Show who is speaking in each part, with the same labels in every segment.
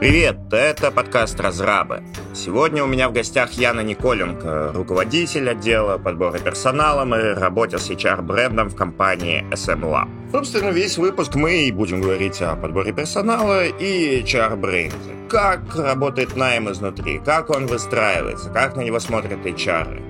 Speaker 1: Привет, это подкаст «Разрабы». Сегодня у меня в гостях Яна Николенко, руководитель отдела подбора персонала и работе с HR-брендом в компании SM Lab. Собственно, весь выпуск мы будем говорить о подборе персонала и HR-бренде. Как работает найм изнутри, как он выстраивается, как на него смотрят HR,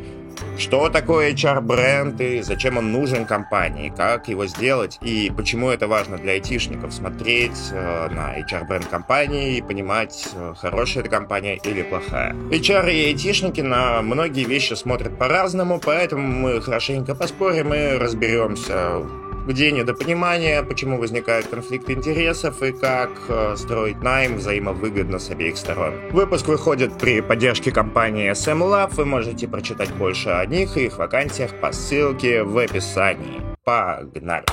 Speaker 1: что такое HR-бренд и зачем он нужен компании, как его сделать? И почему это важно для айтишников? Смотреть э, на HR-бренд компании и понимать, э, хорошая это компания или плохая. HR и айтишники на многие вещи смотрят по-разному, поэтому мы хорошенько поспорим и разберемся где недопонимание, почему возникают конфликты интересов и как э, строить найм взаимовыгодно с обеих сторон. Выпуск выходит при поддержке компании SM Lab. Вы можете прочитать больше о них и их вакансиях по ссылке в описании. Погнали!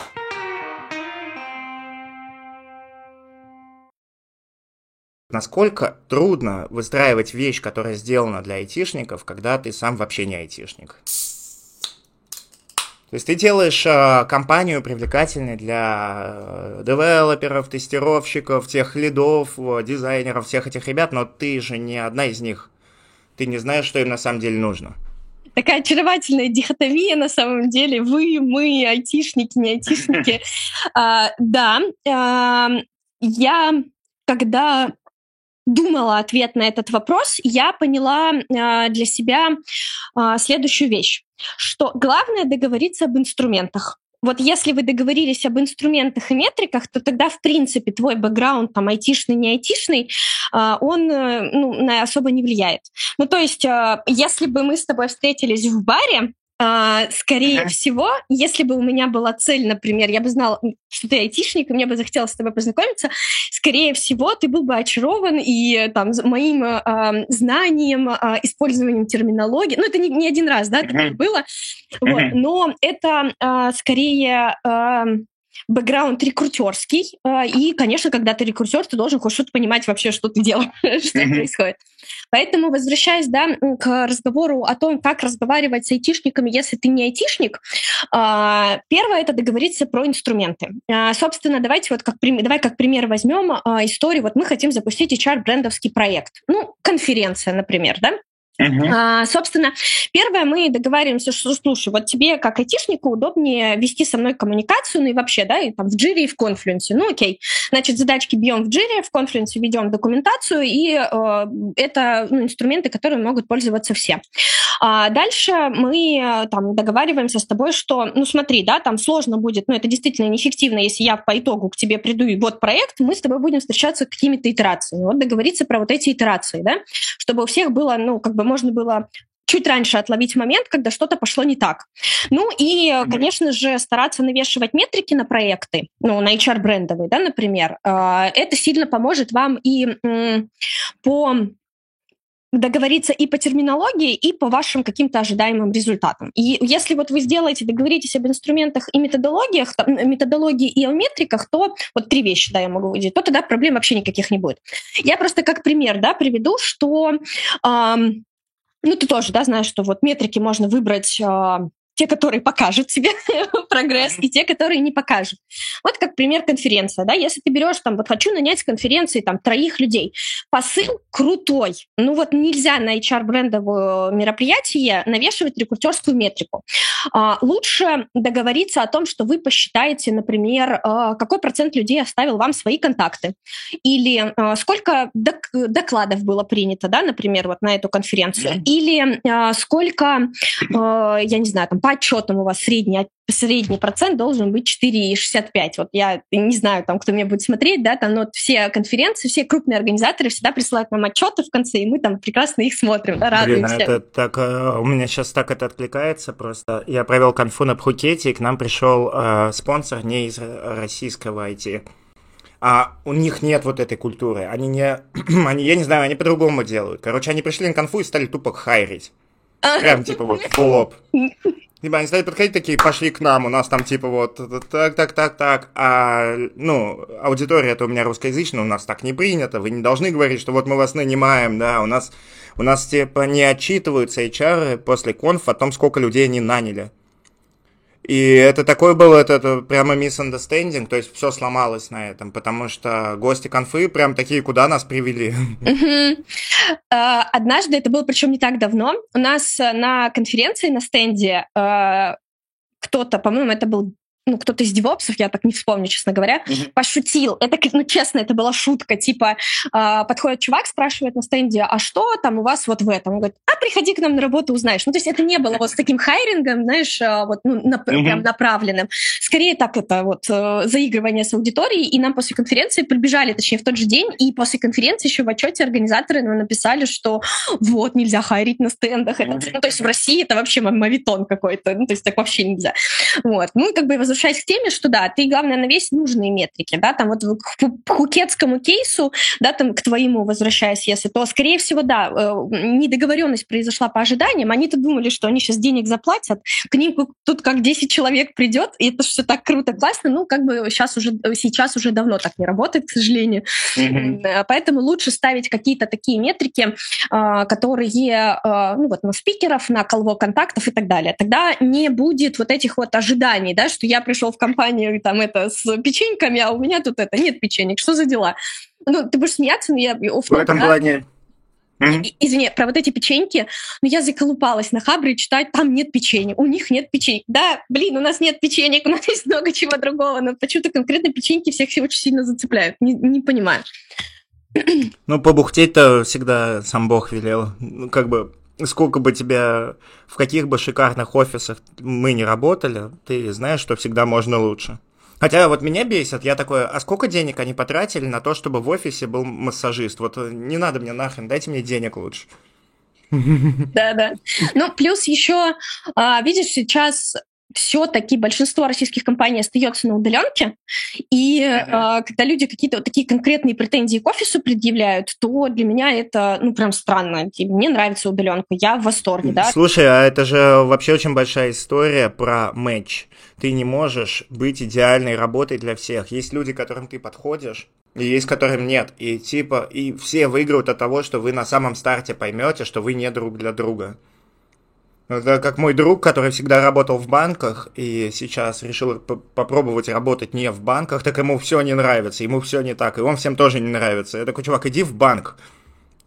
Speaker 1: Насколько трудно выстраивать вещь, которая сделана для айтишников, когда ты сам вообще не айтишник? То есть ты делаешь э, компанию привлекательной для э, девелоперов, тестировщиков, тех лидов, э, дизайнеров, всех этих ребят, но ты же не одна из них. Ты не знаешь, что им на самом деле нужно.
Speaker 2: Такая очаровательная дихотомия на самом деле. Вы, мы, айтишники, не айтишники. А, да, я когда думала ответ на этот вопрос, я поняла а, для себя а, следующую вещь что главное договориться об инструментах. Вот если вы договорились об инструментах и метриках, то тогда, в принципе, твой бэкграунд, там, айтишный, не айтишный, а, он э, ну, особо не влияет. Ну, то есть, если бы мы с тобой встретились в баре, скорее uh-huh. всего, если бы у меня была цель, например, я бы знала, что ты айтишник, и мне бы захотелось с тобой познакомиться, скорее всего, ты был бы очарован и там моим э, знанием, э, использованием терминологии. Ну, это не, не один раз, да, uh-huh. было. Uh-huh. Вот. Но это э, скорее... Э, бэкграунд рекрутерский, и, конечно, когда ты рекрутер, ты должен хоть что-то понимать вообще, что ты делаешь, что происходит. Поэтому, возвращаясь да, к разговору о том, как разговаривать с айтишниками, если ты не айтишник, а, первое — это договориться про инструменты. А, собственно, давайте вот как, давай как пример возьмем а, историю. Вот мы хотим запустить HR-брендовский проект. Ну, конференция, например, да? Uh-huh. А, собственно, первое, мы договариваемся, что, слушай, вот тебе как айтишнику удобнее вести со мной коммуникацию, ну и вообще, да, и там в Jira и в Confluence. Ну окей, значит, задачки бьем в Jira, в Confluence ведем документацию, и э, это ну, инструменты, которые могут пользоваться все. А дальше мы э, там договариваемся с тобой, что, ну смотри, да, там сложно будет, ну это действительно неэффективно, если я по итогу к тебе приду и вот проект, мы с тобой будем встречаться какими-то итерациями. Вот договориться про вот эти итерации, да, чтобы у всех было, ну, как бы можно было чуть раньше отловить момент, когда что-то пошло не так. Ну и, конечно же, стараться навешивать метрики на проекты, ну, на HR-брендовые, да, например. Э, это сильно поможет вам и по договориться и по терминологии, и по вашим каким-то ожидаемым результатам. И если вот вы сделаете, договоритесь об инструментах и методологиях, методологии и о метриках, то вот три вещи, да, я могу выделить, то тогда проблем вообще никаких не будет. Я просто как пример, да, приведу, что эм, ну, ты тоже, да, знаешь, что вот метрики можно выбрать э, те, которые покажут тебе прогресс, и те, которые не покажут. Вот как пример конференция, да, если ты берешь там, вот хочу нанять с конференции там троих людей, посыл крутой, ну вот нельзя на HR-брендовое мероприятие навешивать рекрутерскую метрику. А, лучше договориться о том, что вы посчитаете, например, а, какой процент людей оставил вам свои контакты, или а, сколько док- докладов было принято, да, например, вот на эту конференцию, или сколько, я не знаю, там, по отчетам у вас средний, средний процент должен быть 4,65. Вот я не знаю, там, кто меня будет смотреть, да, там, но вот все конференции, все крупные организаторы всегда присылают нам отчеты в конце, и мы там прекрасно их смотрим, да, радуемся.
Speaker 1: Блин, это так, э, у меня сейчас так это откликается просто. Я провел конфу на Пхукете, и к нам пришел э, спонсор не из российского IT. А у них нет вот этой культуры. Они не, они, я не знаю, они по-другому делают. Короче, они пришли на конфу и стали тупо хайрить. Прям типа вот в лоб. Либо они стали подходить такие, пошли к нам, у нас там типа вот так, так, так, так. А, ну, аудитория это у меня русскоязычная, у нас так не принято, вы не должны говорить, что вот мы вас нанимаем, да, у нас, у нас типа не отчитываются HR после конф о том, сколько людей они наняли. И это такой был, это, это прямо misunderstanding, то есть все сломалось на этом, потому что гости конфы прям такие, куда нас привели.
Speaker 2: А, однажды, это было причем не так давно, у нас на конференции, на стенде э, кто-то, по-моему, это был ну, кто-то из девопсов, я так не вспомню, честно говоря, mm-hmm. пошутил. Это, ну, честно, это была шутка. Типа, э, подходит чувак, спрашивает на стенде, а что там у вас вот в этом? Он говорит, а приходи к нам на работу, узнаешь. Ну, то есть это не было вот с таким хайрингом, знаешь, э, вот, ну, на, mm-hmm. прям направленным. Скорее так это вот э, заигрывание с аудиторией, и нам после конференции прибежали, точнее, в тот же день, и после конференции еще в отчете организаторы нам написали, что вот, нельзя хайрить на стендах. Это, mm-hmm. ну, то есть в России это вообще мавитон какой-то, ну, то есть так вообще нельзя. Вот. Ну, как бы возвращаясь возвращаясь к теме, что да, ты, главное, навесь нужные метрики, да, там вот к пхукетскому кейсу, да, там к твоему возвращаясь, если, то, скорее всего, да, э, недоговоренность произошла по ожиданиям, они-то думали, что они сейчас денег заплатят, к ним тут как 10 человек придет, и это все так круто, классно, ну, как бы сейчас уже, сейчас уже давно так не работает, к сожалению. Mm-hmm. Поэтому лучше ставить какие-то такие метрики, а, которые, а, ну, вот, на спикеров, на колво контактов и так далее. Тогда не будет вот этих вот ожиданий, да, что я пришел в компанию там это с печеньками, а у меня тут это нет печенек. Что за дела? Ну, ты будешь смеяться, но я...
Speaker 1: В этом да? плане
Speaker 2: Mm-hmm. Извини, про вот эти печеньки, но я заколупалась на Хабре читать, там нет печенья, у них нет печенья. Да, блин, у нас нет печенек, у нас есть много чего другого, но почему-то конкретно печеньки всех очень сильно зацепляют. Не, не понимаю.
Speaker 1: Ну, побухтеть-то всегда сам Бог велел. Ну, как бы сколько бы тебя, в каких бы шикарных офисах мы не работали, ты знаешь, что всегда можно лучше. Хотя вот меня бесит, я такой, а сколько денег они потратили на то, чтобы в офисе был массажист? Вот не надо мне нахрен, дайте мне денег лучше.
Speaker 2: Да, да. Ну, плюс еще, а, видишь, сейчас все-таки большинство российских компаний остается на удаленке, и uh-huh. э, когда люди какие-то вот такие конкретные претензии к офису предъявляют, то для меня это, ну, прям странно. Мне нравится удаленка, я в восторге, да.
Speaker 1: Слушай, а это же вообще очень большая история про матч. Ты не можешь быть идеальной работой для всех. Есть люди, которым ты подходишь, и есть которым нет. И типа, и все выиграют от того, что вы на самом старте поймете, что вы не друг для друга. Это как мой друг, который всегда работал в банках и сейчас решил попробовать работать не в банках, так ему все не нравится, ему все не так, и он всем тоже не нравится. Я такой, чувак, иди в банк.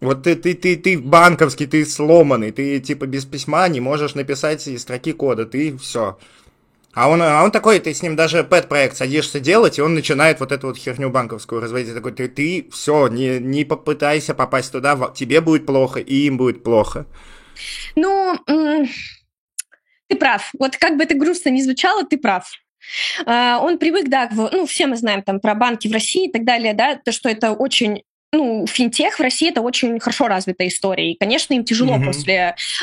Speaker 1: Вот ты, ты, ты, ты банковский, ты сломанный, ты типа без письма не можешь написать из строки кода, ты все. А он, а он такой, ты с ним даже пэт-проект садишься делать, и он начинает вот эту вот херню банковскую разводить. Такой, ты, ты все, не, не попытайся попасть туда, тебе будет плохо, и им будет плохо.
Speaker 2: Ну, ты прав. Вот как бы это грустно не звучало, ты прав. А, он привык, да, ну, все мы знаем там про банки в России и так далее, да, то, что это очень ну, финтех в России это очень хорошо развитая история. И, конечно, им тяжело mm-hmm. после,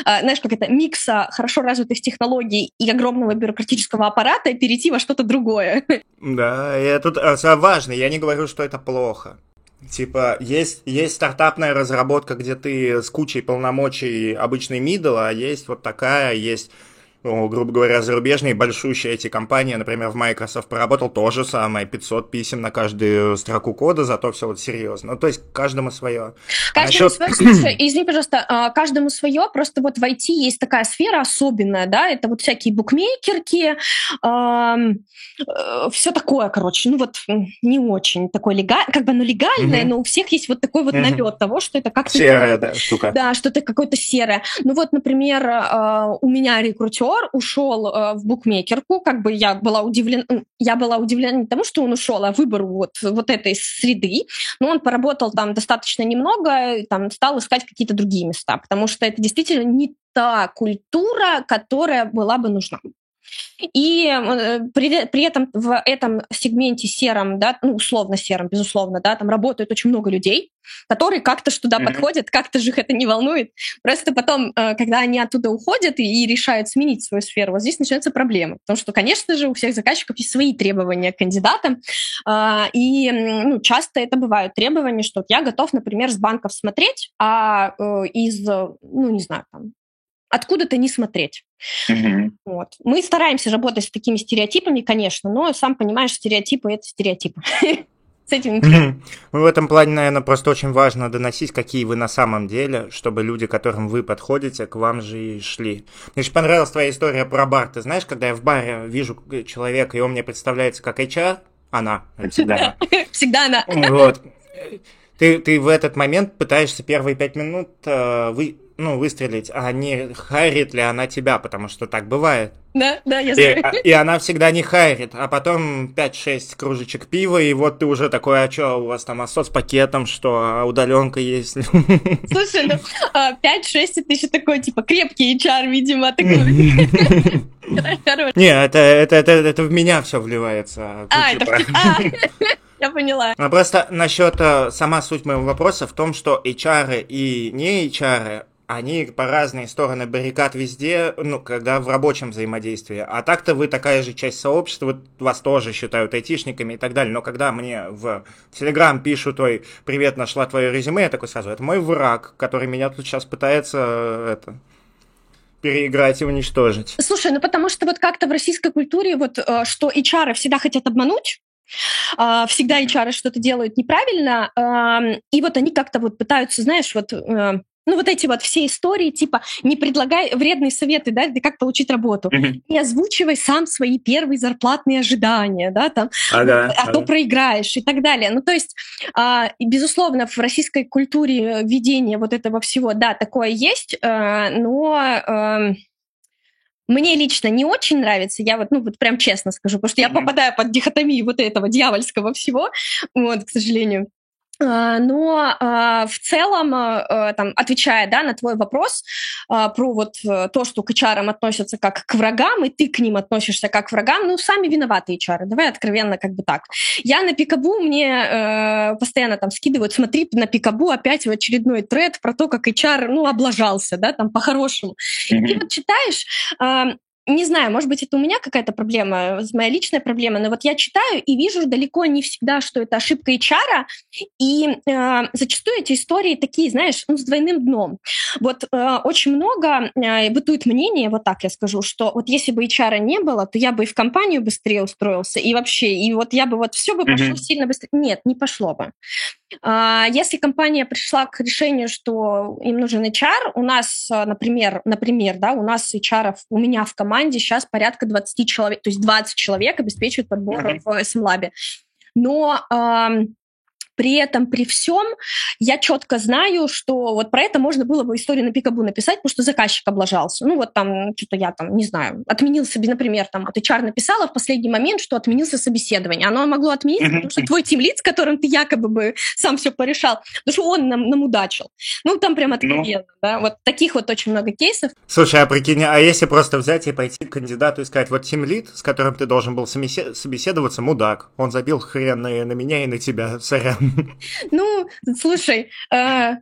Speaker 2: э, знаешь, как это, микса хорошо развитых технологий и огромного бюрократического аппарата перейти во что-то другое.
Speaker 1: Да, это а, важно. Я не говорю, что это плохо. Типа, есть, есть стартапная разработка, где ты с кучей полномочий обычный мидл, а есть вот такая, есть ну, грубо говоря, зарубежные большущие эти компании, например, в Microsoft поработал то же самое, 500 писем на каждую строку кода, зато все вот серьезно. Ну, то есть каждому свое.
Speaker 2: Каждому а свое, извини, пожалуйста, а, каждому свое, просто вот в IT есть такая сфера особенная, да, это вот всякие букмекерки, э, все такое, короче, ну вот не очень такое легальное, как бы оно легальное, но у всех есть вот такой вот налет того, что это как-то...
Speaker 1: Серая, да, штука.
Speaker 2: Да, что-то какое-то серое. Ну вот, например, а, у меня рекрутер актер ушел э, в букмекерку, как бы я была удивлена, я была удивлена не тому, что он ушел, а выбору вот, вот этой среды, но он поработал там достаточно немного, там стал искать какие-то другие места, потому что это действительно не та культура, которая была бы нужна. И э, при, при этом в этом сегменте сером, да, ну, условно сером, безусловно, да, там работает очень много людей, которые как-то туда mm-hmm. подходят, как-то же их это не волнует. Просто потом, э, когда они оттуда уходят и, и решают сменить свою сферу, вот здесь начинаются проблемы. Потому что, конечно же, у всех заказчиков есть свои требования к кандидатам. Э, и ну, часто это бывают требования, что я готов, например, с банков смотреть, а э, из, ну, не знаю, там, откуда-то не смотреть. Mm-hmm. Вот. Мы стараемся работать с такими стереотипами, конечно, но сам понимаешь, стереотипы — это стереотипы. с этим
Speaker 1: Ну, в этом плане, наверное, просто очень важно доносить, какие вы на самом деле, чтобы люди, которым вы подходите, к вам же и шли. Мне очень понравилась твоя история про бар. Ты знаешь, когда я в баре вижу человека, и он мне представляется как HR, она,
Speaker 2: всегда. Всегда она.
Speaker 1: Вот. Ты, ты в этот момент пытаешься первые пять минут э, вы, ну, выстрелить, а не хайрит ли она тебя, потому что так бывает.
Speaker 2: Да, да, я знаю.
Speaker 1: И, и она всегда не хайрит, а потом 5-6 кружечек пива, и вот ты уже такой, а что, у вас там а с пакетом, что, а удаленка есть?
Speaker 2: Слушай, ну 5-6 а, это еще такой, типа, крепкий HR, видимо, такой.
Speaker 1: Не, это, это, это, это в меня все вливается.
Speaker 2: А, это Я поняла.
Speaker 1: А просто насчет э, сама суть моего вопроса в том, что HR и не HR они по разные стороны баррикад везде, ну, когда в рабочем взаимодействии. А так-то вы такая же часть сообщества, вас тоже считают айтишниками и так далее. Но когда мне в Телеграм пишут, ой, привет, нашла твое резюме, я такой сразу, это мой враг, который меня тут сейчас пытается э, это переиграть и уничтожить.
Speaker 2: Слушай, ну потому что вот как-то в российской культуре вот э, что HR всегда хотят обмануть, а, всегда HR что-то делают неправильно, и вот они как-то вот пытаются, знаешь, вот э, ну, вот эти вот все истории, типа, не предлагай вредные советы, да, как получить работу. Mm-hmm. Не озвучивай сам свои первые зарплатные ожидания, да, там, ага, а ага. то проиграешь и так далее. Ну, то есть, а, безусловно, в российской культуре ведения вот этого всего, да, такое есть, а, но... А, мне лично не очень нравится, я вот, ну, вот прям честно скажу, потому что я попадаю под дихотомию вот этого дьявольского всего, вот, к сожалению. А, но а, в целом, а, там, отвечая да, на твой вопрос про вот э, то, что к HR относятся как к врагам, и ты к ним относишься как к врагам, ну, сами виноваты HR. Давай откровенно как бы так. Я на Пикабу, мне э, постоянно там скидывают, смотри, на Пикабу опять в очередной тред про то, как HR, ну, облажался, да, там, по-хорошему. Mm-hmm. И ты вот читаешь, не знаю, может быть, это у меня какая-то проблема, моя личная проблема, но вот я читаю и вижу далеко не всегда, что это ошибка HR, и э, зачастую эти истории такие, знаешь, ну, с двойным дном. Вот э, очень много э, бытует мнение, вот так я скажу, что вот если бы HR не было, то я бы и в компанию быстрее устроился, и вообще, и вот я бы вот все бы пошло mm-hmm. сильно быстрее. Нет, не пошло бы. А, если компания пришла к решению, что им нужен HR, у нас, а, например, например, да, у нас HR у меня в команде сейчас порядка 20 человек, то есть 20 человек обеспечивают подбор mm-hmm. в SM-лабе. Но при этом, при всем, я четко знаю, что вот про это можно было бы историю на Пикабу написать, потому что заказчик облажался. Ну вот там что-то я там, не знаю, отменил себе, например, там вот HR написала в последний момент, что отменился собеседование. Оно могло отмениться, mm-hmm. потому что твой тимлид, с которым ты якобы бы сам все порешал, потому что он нам намудачил. Ну там прям откровенно, ну. да. Вот таких вот очень много кейсов.
Speaker 1: Слушай, а прикинь, а если просто взять и пойти к кандидату и сказать, вот тимлид, с которым ты должен был собеседоваться, мудак, он забил хрен на, на меня и на тебя, сорян.
Speaker 2: Ну, слушай, э,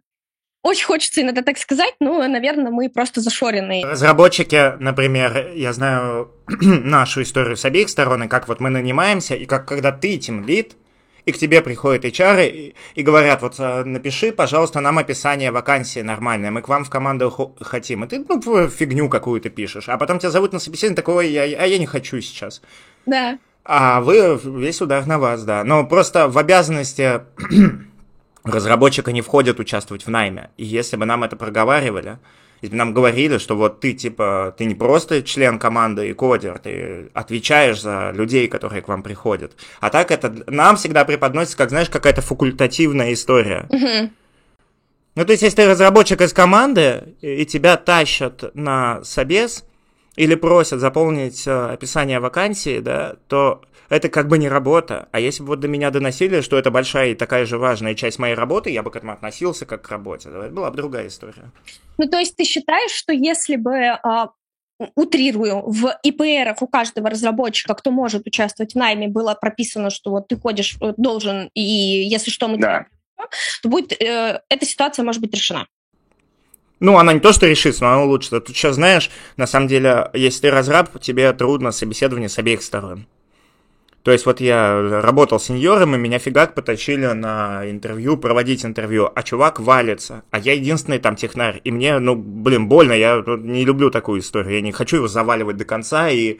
Speaker 2: очень хочется иногда так сказать, но, наверное, мы просто зашоренные.
Speaker 1: Разработчики, например, я знаю нашу историю с обеих сторон, и как вот мы нанимаемся, и как когда ты тим лид, и к тебе приходят HR и, и говорят, вот э, напиши, пожалуйста, нам описание вакансии нормальное, мы к вам в команду хотим. И ты ну, фигню какую-то пишешь. А потом тебя зовут на собеседование, такой, а я не хочу сейчас.
Speaker 2: Да.
Speaker 1: А вы, весь удар на вас, да. Но просто в обязанности разработчика не входит участвовать в найме. И если бы нам это проговаривали, если бы нам говорили, что вот ты, типа, ты не просто член команды и кодер, ты отвечаешь за людей, которые к вам приходят. А так это нам всегда преподносится, как, знаешь, какая-то факультативная история. Ну, то есть, если ты разработчик из команды, и тебя тащат на собес, или просят заполнить э, описание вакансии, да, то это как бы не работа. А если бы вот до меня доносили, что это большая и такая же важная часть моей работы, я бы к этому относился как к работе. Это была бы другая история.
Speaker 2: Ну, то есть ты считаешь, что если бы а, утрирую, в ИПРах у каждого разработчика, кто может участвовать в найме, было прописано, что вот ты ходишь, э, должен, и если что, мы да. то будет, э, эта ситуация может быть решена.
Speaker 1: Ну, она не то, что решится, но она улучшится. Тут сейчас, знаешь, на самом деле, если ты разраб, тебе трудно собеседование с обеих сторон. То есть вот я работал сеньором, и меня фигак потащили на интервью, проводить интервью, а чувак валится, а я единственный там технарь, и мне, ну, блин, больно, я не люблю такую историю, я не хочу его заваливать до конца, и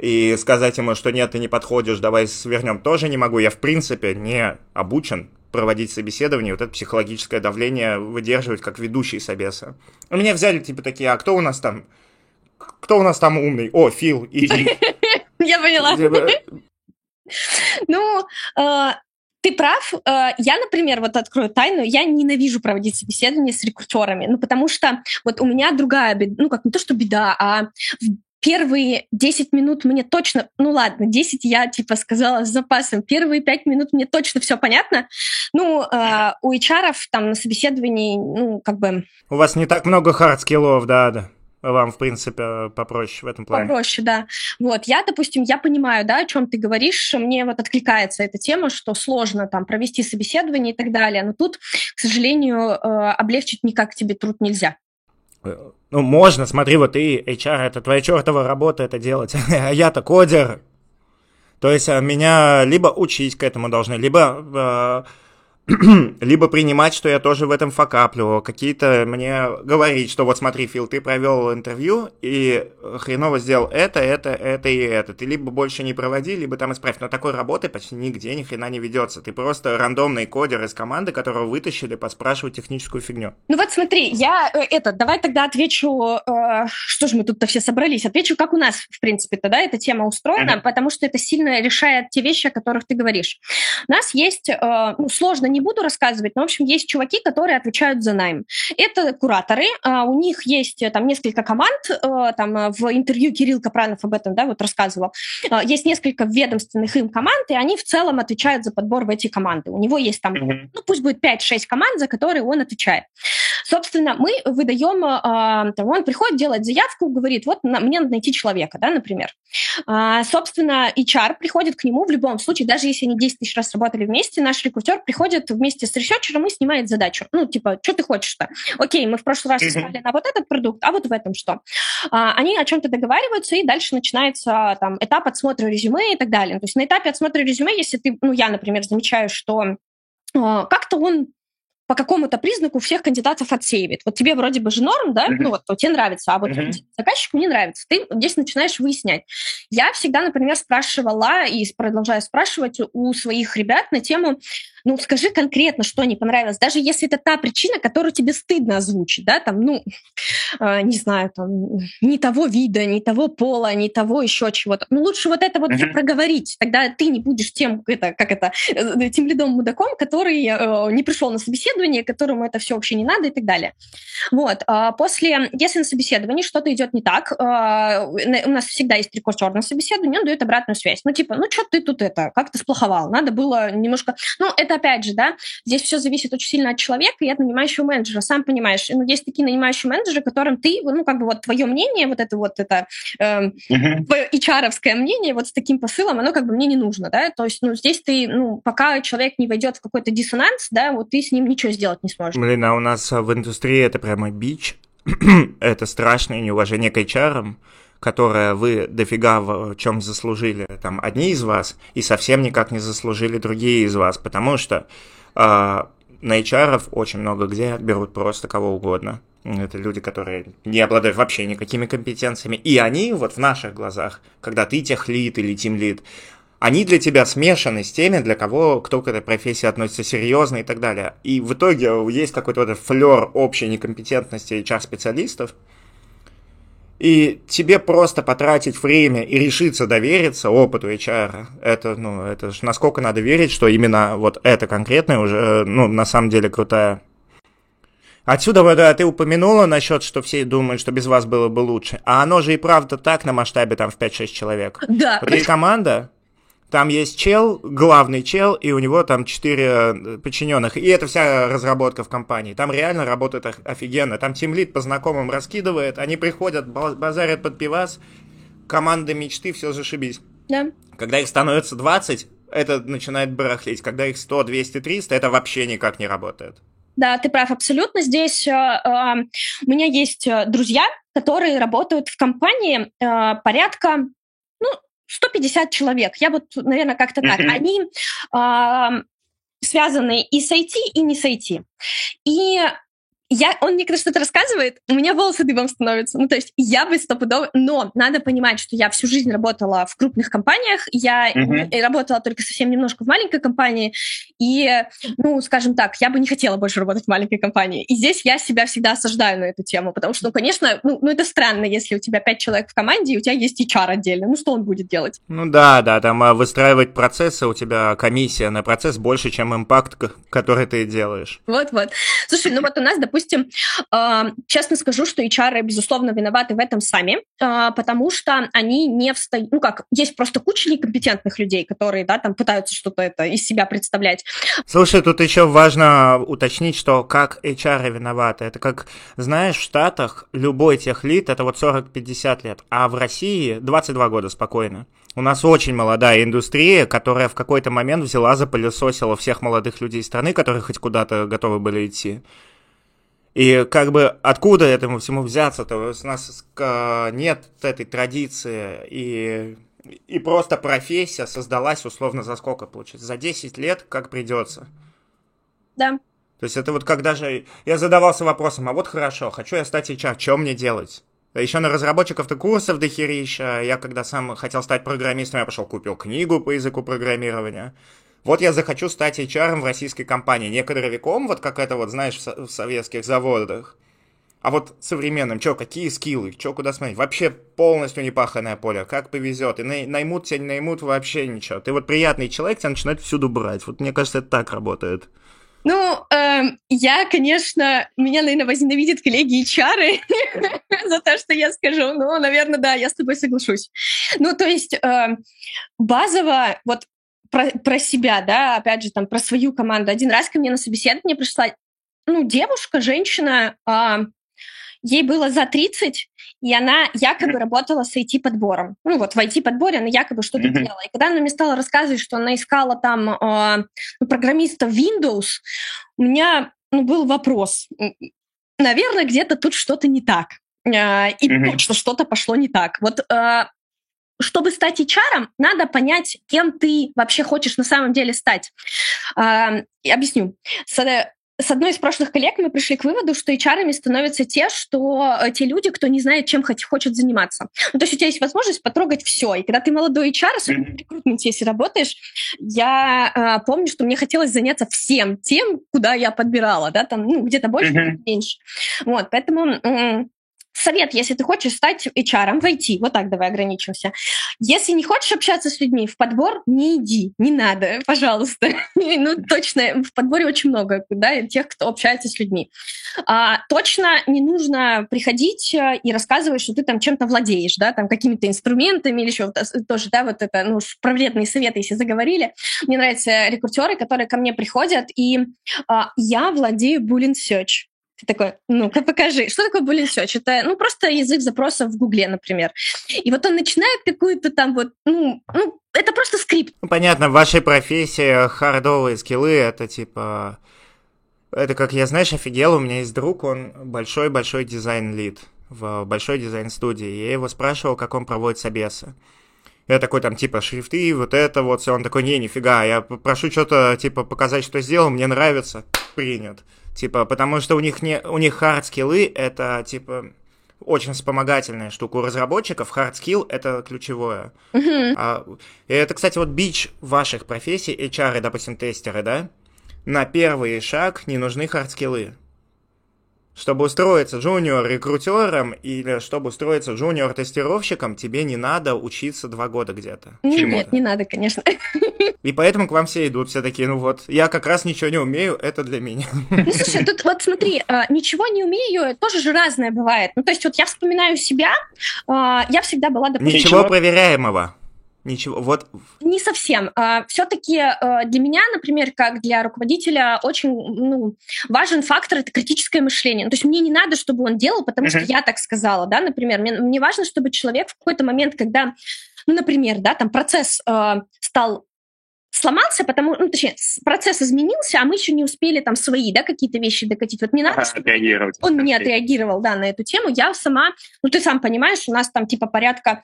Speaker 1: и сказать ему, что нет, ты не подходишь, давай свернем, тоже не могу. Я, в принципе, не обучен проводить собеседование, вот это психологическое давление выдерживать как ведущий собеса. У меня взяли, типа, такие, а кто у нас там? Кто у нас там умный? О, Фил, иди.
Speaker 2: Я поняла. Типа, ну, э, ты прав. Э, я, например, вот открою тайну, я ненавижу проводить собеседование с рекрутерами, ну, потому что вот у меня другая беда, ну, как не то, что беда, а первые 10 минут мне точно, ну ладно, 10 я типа сказала с запасом, первые 5 минут мне точно все понятно. Ну, э, у HR там на собеседовании, ну, как бы...
Speaker 1: У вас не так много hard skill-ов, да, да вам, в принципе, попроще в этом плане.
Speaker 2: Попроще, да. Вот, я, допустим, я понимаю, да, о чем ты говоришь, мне вот откликается эта тема, что сложно там провести собеседование и так далее, но тут, к сожалению, э, облегчить никак тебе труд нельзя.
Speaker 1: Э, ну, можно, смотри, вот ты, HR, это твоя чертова работа это делать, а я-то кодер. То есть э, меня либо учить к этому должны, либо либо принимать, что я тоже в этом факаплю, какие-то мне говорить, что вот смотри, Фил, ты провел интервью и хреново сделал это, это, это и это. Ты либо больше не проводи, либо там исправь. Но такой работы почти нигде ни хрена не ведется. Ты просто рандомный кодер из команды, которого вытащили поспрашивать техническую фигню.
Speaker 2: Ну вот смотри, я э, это, давай тогда отвечу, э, что же мы тут-то все собрались, отвечу, как у нас, в принципе, тогда эта тема устроена, mm-hmm. потому что это сильно решает те вещи, о которых ты говоришь. У нас есть, э, ну, сложно не буду рассказывать, но, в общем, есть чуваки, которые отвечают за найм. Это кураторы, а, у них есть э, там несколько команд, э, там э, в интервью Кирилл Капранов об этом, да, вот рассказывал. Есть несколько ведомственных им команд, и они в целом отвечают за подбор в эти команды. У него есть там, ну, пусть будет 5-6 команд, за которые он отвечает. Собственно, мы выдаем, там, он приходит, делает заявку, говорит, вот мне надо найти человека, да, например. Собственно, HR приходит к нему в любом случае, даже если они 10 тысяч раз работали вместе, наш рекрутер приходит вместе с ресерчером и снимает задачу. Ну, типа, что ты хочешь-то? Окей, мы в прошлый раз искали на вот этот продукт, а вот в этом что? А, они о чем-то договариваются, и дальше начинается там этап отсмотра резюме и так далее. То есть на этапе отсмотра резюме, если ты, ну, я, например, замечаю, что а, как-то он по какому-то признаку всех кандидатов отсеивает. Вот тебе вроде бы же норм, да, mm-hmm. ну вот, тебе нравится, а вот mm-hmm. заказчику не нравится. Ты здесь начинаешь выяснять. Я всегда, например, спрашивала и продолжаю спрашивать у своих ребят на тему, ну, скажи конкретно, что не понравилось, даже если это та причина, которую тебе стыдно озвучить, да, там, ну, э, не знаю, там, не того вида, не того пола, не того еще чего-то. Ну, лучше вот это вот uh-huh. проговорить, тогда ты не будешь тем, это, как это, э, тем лидом мудаком, который э, не пришел на собеседование, которому это все вообще не надо и так далее. Вот, э, после, если на собеседовании что-то идет не так, э, у нас всегда есть рекордер на собеседовании, он дает обратную связь. Ну, типа, ну, что ты тут это, как то сплоховал, надо было немножко, ну, это это опять же, да, здесь все зависит очень сильно от человека и от нанимающего менеджера. Сам понимаешь, ну, есть такие нанимающие менеджеры, которым ты, ну, как бы вот твое мнение, вот это вот это э, uh-huh. hr мнение вот с таким посылом, оно как бы мне не нужно, да, то есть, ну, здесь ты, ну, пока человек не войдет в какой-то диссонанс, да, вот ты с ним ничего сделать не сможешь.
Speaker 1: Блин, а у нас в индустрии это прямо бич, это страшное неуважение к HR, которое вы дофига в чем заслужили там одни из вас, и совсем никак не заслужили другие из вас, потому что э, на HR очень много где берут просто кого угодно. Это люди, которые не обладают вообще никакими компетенциями. И они вот в наших глазах, когда ты техлит или тимлит, они для тебя смешаны с теми, для кого кто к этой профессии относится серьезно и так далее. И в итоге есть какой-то вот флер общей некомпетентности HR-специалистов, и тебе просто потратить время и решиться довериться опыту HR, это, ну, это ж насколько надо верить, что именно вот это конкретное уже, ну, на самом деле крутая. Отсюда, да, ты упомянула насчет, что все думают, что без вас было бы лучше. А оно же и правда так на масштабе там в 5-6 человек.
Speaker 2: Да.
Speaker 1: Вот есть команда, там есть чел, главный чел, и у него там четыре э, подчиненных. И это вся разработка в компании. Там реально работает офигенно. Там тимлит по знакомым раскидывает, они приходят, базарят под пивас, команда мечты, все зашибись.
Speaker 2: Да.
Speaker 1: Когда их становится 20, это начинает барахлить. Когда их 100, 200, 300, это вообще никак не работает.
Speaker 2: Да, ты прав абсолютно. Здесь э, э, у меня есть э, друзья, которые работают в компании э, порядка 150 человек. Я вот, наверное, как-то так. Они связаны и с IT, и не с IT. И я, он мне когда что-то рассказывает, у меня волосы дыбом становятся. Ну, то есть я бы стопудово... Но надо понимать, что я всю жизнь работала в крупных компаниях, я mm-hmm. работала только совсем немножко в маленькой компании, и, ну, скажем так, я бы не хотела больше работать в маленькой компании. И здесь я себя всегда осуждаю на эту тему, потому что, ну, конечно, ну, ну это странно, если у тебя пять человек в команде, и у тебя есть HR отдельно. Ну, что он будет делать?
Speaker 1: Ну да, да, там а, выстраивать процессы, у тебя комиссия на процесс больше, чем импакт, который ты делаешь.
Speaker 2: Вот-вот. Слушай, ну вот у нас, допустим, допустим, честно скажу, что HR, безусловно, виноваты в этом сами, а, потому что они не встают, ну как, есть просто куча некомпетентных людей, которые, да, там пытаются что-то это из себя представлять.
Speaker 1: Слушай, тут еще важно уточнить, что как HR виноваты. Это как, знаешь, в Штатах любой техлит это вот 40-50 лет, а в России 22 года спокойно. У нас очень молодая индустрия, которая в какой-то момент взяла, запылесосила всех молодых людей страны, которые хоть куда-то готовы были идти. И как бы откуда этому всему взяться-то? У нас нет этой традиции, и, и просто профессия создалась условно за сколько получится? За 10 лет, как придется.
Speaker 2: Да.
Speaker 1: То есть это вот когда же я задавался вопросом, а вот хорошо, хочу я стать HR, что мне делать? Еще на разработчиков-то курсов дохерища. Я когда сам хотел стать программистом, я пошел купил книгу по языку программирования вот я захочу стать HR в российской компании, не кадровиком, вот как это вот, знаешь, в советских заводах, а вот современным, что, какие скиллы, что, куда смотреть, вообще полностью непаханное поле, как повезет, и наймут тебя, не наймут, вообще ничего. Ты вот приятный человек, тебя начинают всюду брать, вот мне кажется, это так работает.
Speaker 2: Ну, э, я, конечно, меня, наверное, возненавидят коллеги HR за то, что я скажу. Ну, наверное, да, я с тобой соглашусь. Ну, то есть э, базово, вот про, про себя, да, опять же, там, про свою команду. Один раз ко мне на собеседование пришла, ну, девушка, женщина, а, ей было за 30, и она якобы работала с IT-подбором. Ну вот, в IT-подборе она якобы что-то mm-hmm. делала. И когда она мне стала рассказывать, что она искала там э, программиста Windows, у меня ну, был вопрос. Наверное, где-то тут что-то не так. Э, и mm-hmm. точно что-то пошло не так. Вот э, чтобы стать HR, надо понять, кем ты вообще хочешь на самом деле стать. Э, объясню. С, с одной из прошлых коллег мы пришли к выводу, что HR становятся те, что э, те люди, кто не знает, чем хоть, хочет заниматься. Ну, то есть у тебя есть возможность потрогать все. И когда ты молодой HR, особенно в рекрутменте, если работаешь, я э, помню, что мне хотелось заняться всем тем, куда я подбирала, да, там, ну, где-то больше, где-то меньше. Вот, поэтому Совет, если ты хочешь стать HR, войти, вот так давай ограничимся. Если не хочешь общаться с людьми, в подбор не иди, не надо, пожалуйста. ну, точно, в подборе очень много да, тех, кто общается с людьми. А, точно не нужно приходить э, и рассказывать, что ты там чем-то владеешь, да, там какими-то инструментами или еще тоже, да, вот это, ну, про вредные советы, если заговорили. Мне нравятся рекрутеры, которые ко мне приходят, и а, я владею Boolean Search. Ты такой, ну-ка покажи. Что такое Boolean Search? Это, ну, просто язык запроса в Гугле, например. И вот он начинает какую-то там вот, ну, ну это просто скрипт.
Speaker 1: Ну, понятно, в вашей профессии хардовые скиллы, это типа... Это как я, знаешь, офигел, у меня есть друг, он большой-большой дизайн-лид в большой дизайн-студии. Я его спрашивал, как он проводит собесы. Я такой там, типа, шрифты, вот это вот все. Он такой, не, нифига, я прошу что-то, типа, показать, что сделал, мне нравится, принят. Типа, потому что у них не, у них хард скиллы это типа очень вспомогательная штука. У разработчиков hard skill это ключевое. А, и это, кстати, вот бич ваших профессий, HR, допустим, тестеры, да? На первый шаг не нужны hard скиллы чтобы устроиться джуниор-рекрутером или чтобы устроиться джуниор-тестировщиком, тебе не надо учиться два года где-то.
Speaker 2: Нет, не надо, конечно.
Speaker 1: И поэтому к вам все идут, все такие, ну вот, я как раз ничего не умею, это для меня.
Speaker 2: Ну, слушай, тут вот смотри, а, ничего не умею, тоже же разное бывает. Ну, то есть вот я вспоминаю себя, а, я всегда была,
Speaker 1: допустим... Ничего проверяемого. Ничего, вот.
Speaker 2: Не совсем. А, Все-таки а, для меня, например, как для руководителя, очень ну, важен фактор это критическое мышление. То есть мне не надо, чтобы он делал, потому uh-huh. что я так сказала, да, например. Мне, мне важно, чтобы человек в какой-то момент, когда, ну, например, да, там процесс э, стал сломался, потому, ну, точнее, процесс изменился, а мы еще не успели там свои, да, какие-то вещи докатить. Вот мне надо, чтобы он не отреагировал, да, на эту тему. Я сама, ну, ты сам понимаешь, у нас там типа порядка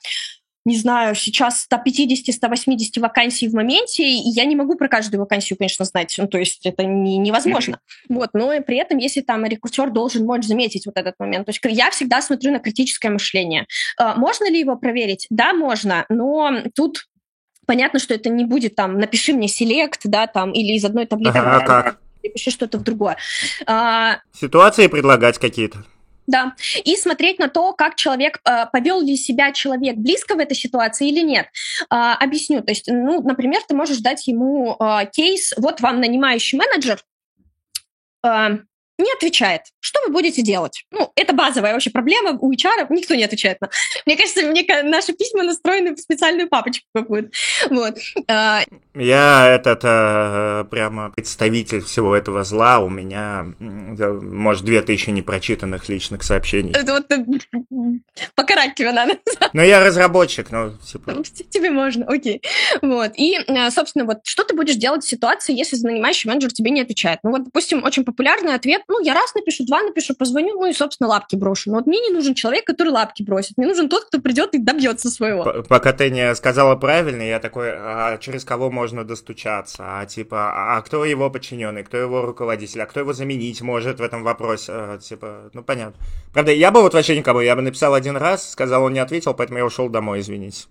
Speaker 2: не знаю, сейчас 150-180 вакансий в моменте, и я не могу про каждую вакансию, конечно, знать, ну, то есть это не, невозможно. Вот, но и при этом, если там рекрутер должен мочь заметить вот этот момент, то есть я всегда смотрю на критическое мышление. А, можно ли его проверить? Да, можно, но тут понятно, что это не будет там, напиши мне селект, да, там, или из одной таблицы. Ага, как? Пиши что-то в другое.
Speaker 1: А, Ситуации предлагать какие-то.
Speaker 2: Да, и смотреть на то, как человек, э, повел ли себя человек близко в этой ситуации или нет. Э, объясню, то есть, ну, например, ты можешь дать ему э, кейс, вот вам нанимающий менеджер, э, не отвечает. Что вы будете делать? Ну, это базовая вообще проблема у HR, никто не отвечает на. Мне кажется, мне наши письма настроены в специальную папочку какую-то. Вот.
Speaker 1: А, Я этот э, прямо представитель всего этого зла. У меня, может, две тысячи непрочитанных личных сообщений. Это вот
Speaker 2: э, покарать тебя надо.
Speaker 1: Ну, я разработчик, ну,
Speaker 2: типа... Ну, тебе можно, окей. Вот. И, э, собственно, вот что ты будешь делать в ситуации, если занимающий менеджер тебе не отвечает? Ну, вот, допустим, очень популярный ответ ну, я раз напишу, два напишу, позвоню, ну и, собственно, лапки брошу. Но вот мне не нужен человек, который лапки бросит. Мне нужен тот, кто придет и добьется своего.
Speaker 1: Пока ты не сказала правильно, я такой, а через кого можно достучаться? А типа, а кто его подчиненный, кто его руководитель, а кто его заменить может в этом вопросе? А, типа, ну понятно. Правда, я бы вот вообще никому, я бы написал один раз, сказал, он не ответил, поэтому я ушел домой, извинись.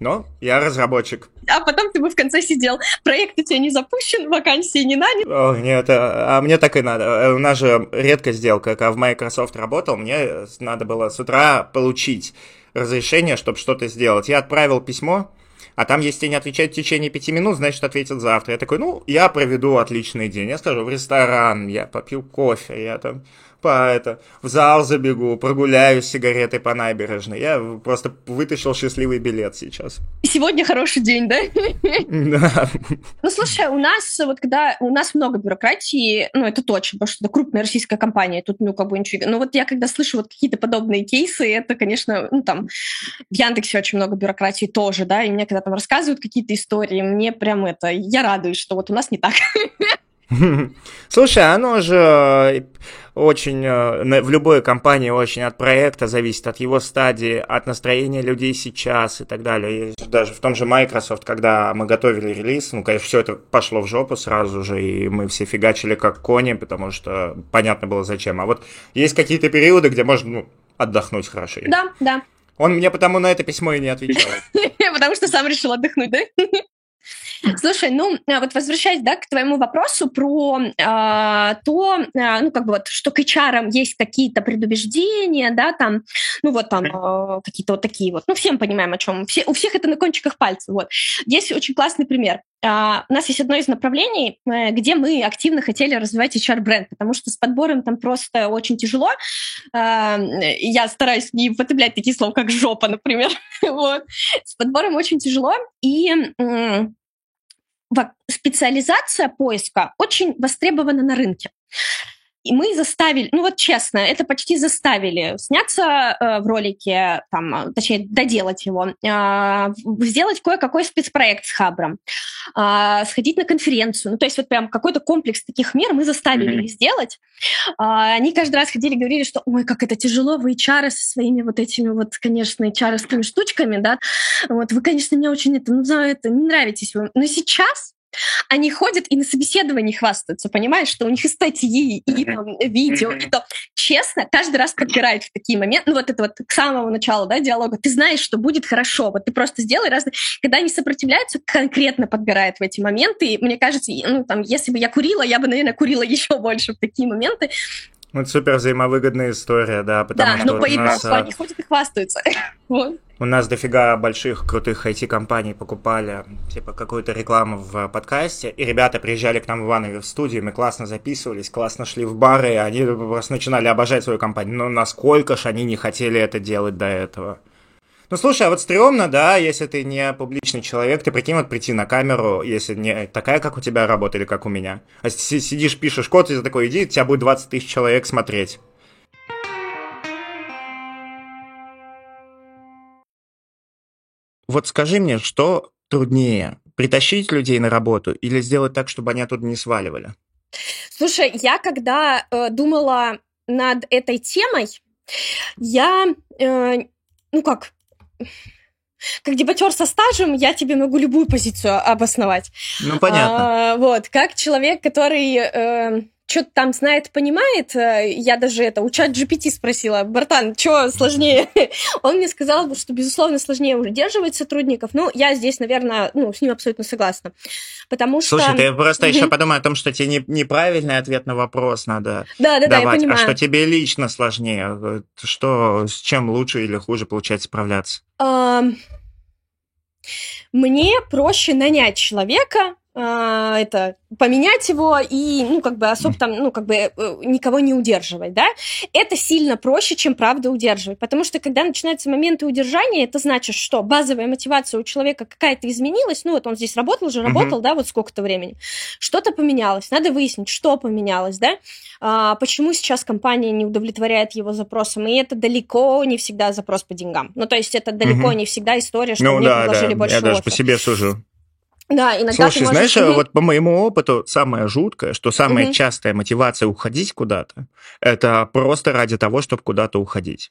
Speaker 1: Но я разработчик.
Speaker 2: А потом ты бы в конце сидел. Проект у тебя не запущен, вакансии не нанят.
Speaker 1: О, нет, а, а мне так и надо. Э, у нас же редко сделка. Когда в Microsoft работал, мне надо было с утра получить разрешение, чтобы что-то сделать. Я отправил письмо, а там, если не отвечать в течение пяти минут, значит, ответят завтра. Я такой, ну, я проведу отличный день. Я скажу, в ресторан, я попью кофе, я там по это, в зал забегу, прогуляюсь с сигаретой по набережной. Я просто вытащил счастливый билет сейчас.
Speaker 2: Сегодня хороший день, да?
Speaker 1: Да.
Speaker 2: Ну, слушай, у нас вот когда... У нас много бюрократии, ну, это точно, потому что это крупная российская компания, тут, ну, как бы ничего... Но вот я когда слышу вот какие-то подобные кейсы, это, конечно, ну, там, в Яндексе очень много бюрократии тоже, да, и мне когда там рассказывают какие-то истории, мне прям это... Я радуюсь, что вот у нас не так.
Speaker 1: Слушай, оно же очень, э, в любой компании очень от проекта зависит, от его стадии, от настроения людей сейчас и так далее. И даже в том же Microsoft, когда мы готовили релиз, ну, конечно, все это пошло в жопу сразу же, и мы все фигачили как кони, потому что понятно было зачем. А вот есть какие-то периоды, где можно ну, отдохнуть хорошо.
Speaker 2: Да, да.
Speaker 1: Он мне потому на это письмо и не отвечал.
Speaker 2: Потому что сам решил отдохнуть, да? Слушай, ну а вот возвращаясь, да, к твоему вопросу про а, то, а, ну как бы вот, что к HR есть какие-то предубеждения, да, там, ну вот там а, какие-то вот такие вот, ну всем понимаем о чем, все, у всех это на кончиках пальцев, вот. Есть очень классный пример. Uh, у нас есть одно из направлений, э, где мы активно хотели развивать HR-бренд, потому что с подбором там просто очень тяжело. Uh, я стараюсь не употреблять такие слова, как жопа, например. вот. С подбором очень тяжело, и специализация поиска очень востребована на рынке. И мы заставили, ну вот честно, это почти заставили сняться э, в ролике, там, э, точнее, доделать его, э, сделать кое-какой спецпроект с Хабром, э, сходить на конференцию. Ну, то есть вот прям какой-то комплекс таких мер мы заставили mm-hmm. их сделать. Э, они каждый раз ходили, говорили, что, ой, как это тяжело, вы HR со своими вот этими вот, конечно, hr штучками, да, вот, вы, конечно, мне очень это, ну, это не нравитесь вы. Но сейчас они ходят и на собеседовании хвастаются, понимаешь, что у них и статьи, и там, видео, и то. Честно, каждый раз подбирают в такие моменты, ну вот это вот к самого начала да, диалога, ты знаешь, что будет хорошо, вот ты просто сделай разные... Когда они сопротивляются, конкретно подбирают в эти моменты, и мне кажется, ну там, если бы я курила, я бы, наверное, курила еще больше в такие моменты,
Speaker 1: ну, это супер взаимовыгодная история, да, потому да, что ну, по нас...
Speaker 2: они ходят и хвастаются.
Speaker 1: У нас дофига больших крутых IT-компаний покупали, типа, какую-то рекламу в подкасте, и ребята приезжали к нам в Иванове в студию, мы классно записывались, классно шли в бары, и они просто начинали обожать свою компанию. Но насколько ж они не хотели это делать до этого? Ну, слушай, а вот стрёмно, да, если ты не публичный человек, ты прикинь, вот прийти на камеру, если не такая, как у тебя работа или как у меня. А если сидишь, пишешь код, и ты такой, иди, тебя будет 20 тысяч человек смотреть. Вот скажи мне, что труднее, притащить людей на работу или сделать так, чтобы они оттуда не сваливали?
Speaker 2: Слушай, я когда э, думала над этой темой, я, э, ну как, как дебатер со стажем, я тебе могу любую позицию обосновать.
Speaker 1: Ну, понятно.
Speaker 2: А, вот, как человек, который э, что-то там знает, понимает, э, я даже это у чат GPT спросила, братан, что сложнее? Он мне сказал, что, безусловно, сложнее удерживать сотрудников. Ну, я здесь, наверное, ну, с ним абсолютно согласна. Потому что...
Speaker 1: Слушай, ты просто еще подумай о том, что тебе не, неправильный ответ на вопрос надо
Speaker 2: да, да,
Speaker 1: давать,
Speaker 2: да, я понимаю.
Speaker 1: а что тебе лично сложнее. Что, с чем лучше или хуже получается справляться?
Speaker 2: Мне проще нанять человека, а, это поменять его и, ну, как бы особо там, ну, как бы э, никого не удерживать, да, это сильно проще, чем правда удерживать, потому что когда начинаются моменты удержания, это значит, что базовая мотивация у человека какая-то изменилась, ну, вот он здесь работал уже, работал, uh-huh. да, вот сколько-то времени, что-то поменялось, надо выяснить, что поменялось, да, а, почему сейчас компания не удовлетворяет его запросам, и это далеко не всегда запрос по деньгам, ну, то есть это далеко uh-huh. не всегда история, что ну, мне да, предложили
Speaker 1: да.
Speaker 2: больше
Speaker 1: Я даже по себе сужу.
Speaker 2: Да, иногда
Speaker 1: Слушай,
Speaker 2: ты можешь...
Speaker 1: знаешь, вот по моему опыту самое жуткое, что самая угу. частая мотивация уходить куда-то, это просто ради того, чтобы куда-то уходить.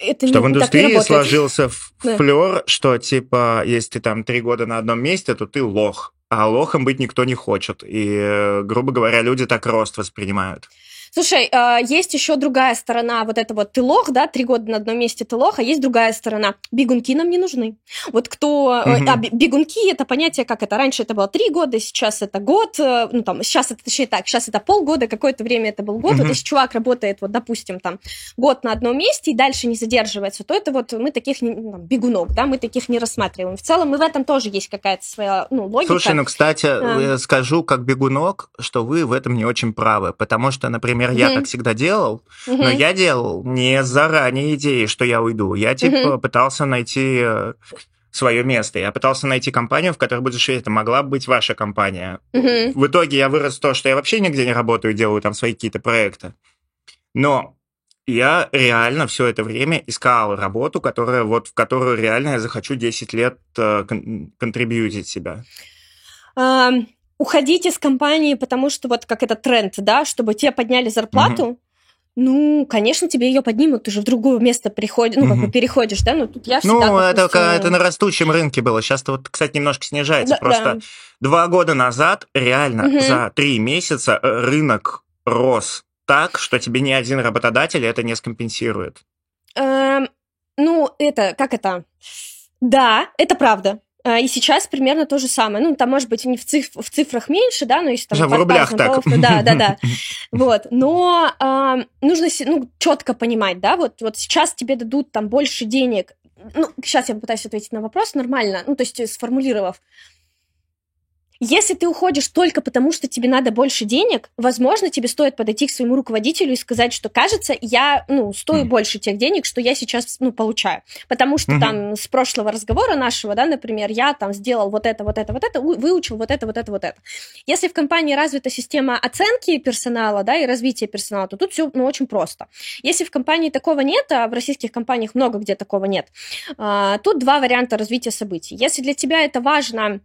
Speaker 1: Это что не, в индустрии сложился да. флер, что типа, если ты там три года на одном месте, то ты лох. А лохом быть никто не хочет. И, грубо говоря, люди так рост воспринимают.
Speaker 2: Слушай, а, есть еще другая сторона, вот это вот ты лох, да, три года на одном месте ты лох, а есть другая сторона. Бегунки нам не нужны. Вот кто... Угу. А, бегунки, это понятие, как это, раньше это было три года, сейчас это год, э, ну там, сейчас это, точнее так, сейчас это полгода, какое-то время это был год, угу. вот если чувак работает, вот, допустим, там, год на одном месте и дальше не задерживается, то это вот мы таких ну, там, бегунок, да, мы таких не рассматриваем. В целом и в этом тоже есть какая-то своя, ну, логика.
Speaker 1: Слушай, ну, кстати, а. скажу как бегунок, что вы в этом не очень правы, потому что, например, например, я так всегда делал, но я делал не заранее идеи, что я уйду. Я типа пытался найти э, свое место. Я пытался найти компанию, в которой будешь это могла быть ваша компания. В итоге я вырос в то, что я вообще нигде не работаю, делаю там свои какие-то проекты. Но я реально все это время искал работу, которая вот в которую реально я захочу 10 лет э, кон- контрибьютить себя.
Speaker 2: Um, уходить из компании, потому что вот как это тренд, да, чтобы тебе подняли зарплату, угу. Ну, конечно, тебе ее поднимут, ты же в другое место приходишь, ну, как бы переходишь, да, ну, тут я всегда...
Speaker 1: Ну, это, допустим... это на растущем рынке было, сейчас-то вот, кстати, немножко снижается, да, просто да. два года назад реально угу. за три месяца э, рынок рос так, что тебе ни один работодатель это не скомпенсирует.
Speaker 2: Эм, ну, это, как это... Да, это правда. А, и сейчас примерно то же самое. Ну, там, может быть, не в, циф в цифрах меньше, да, но если там...
Speaker 1: В рублях так.
Speaker 2: То, да, да, да. Вот. Но э, нужно ну, четко понимать, да, вот, вот сейчас тебе дадут там больше денег. Ну, сейчас я попытаюсь ответить на вопрос нормально, ну, то есть сформулировав. Если ты уходишь только потому, что тебе надо больше денег, возможно, тебе стоит подойти к своему руководителю и сказать, что, кажется, я, ну, стою mm. больше тех денег, что я сейчас, ну, получаю. Потому что mm-hmm. там с прошлого разговора нашего, да, например, я там сделал вот это, вот это, вот это, выучил вот это, вот это, вот это. Если в компании развита система оценки персонала, да, и развития персонала, то тут все, ну, очень просто. Если в компании такого нет, а в российских компаниях много где такого нет, а, тут два варианта развития событий. Если для тебя это важно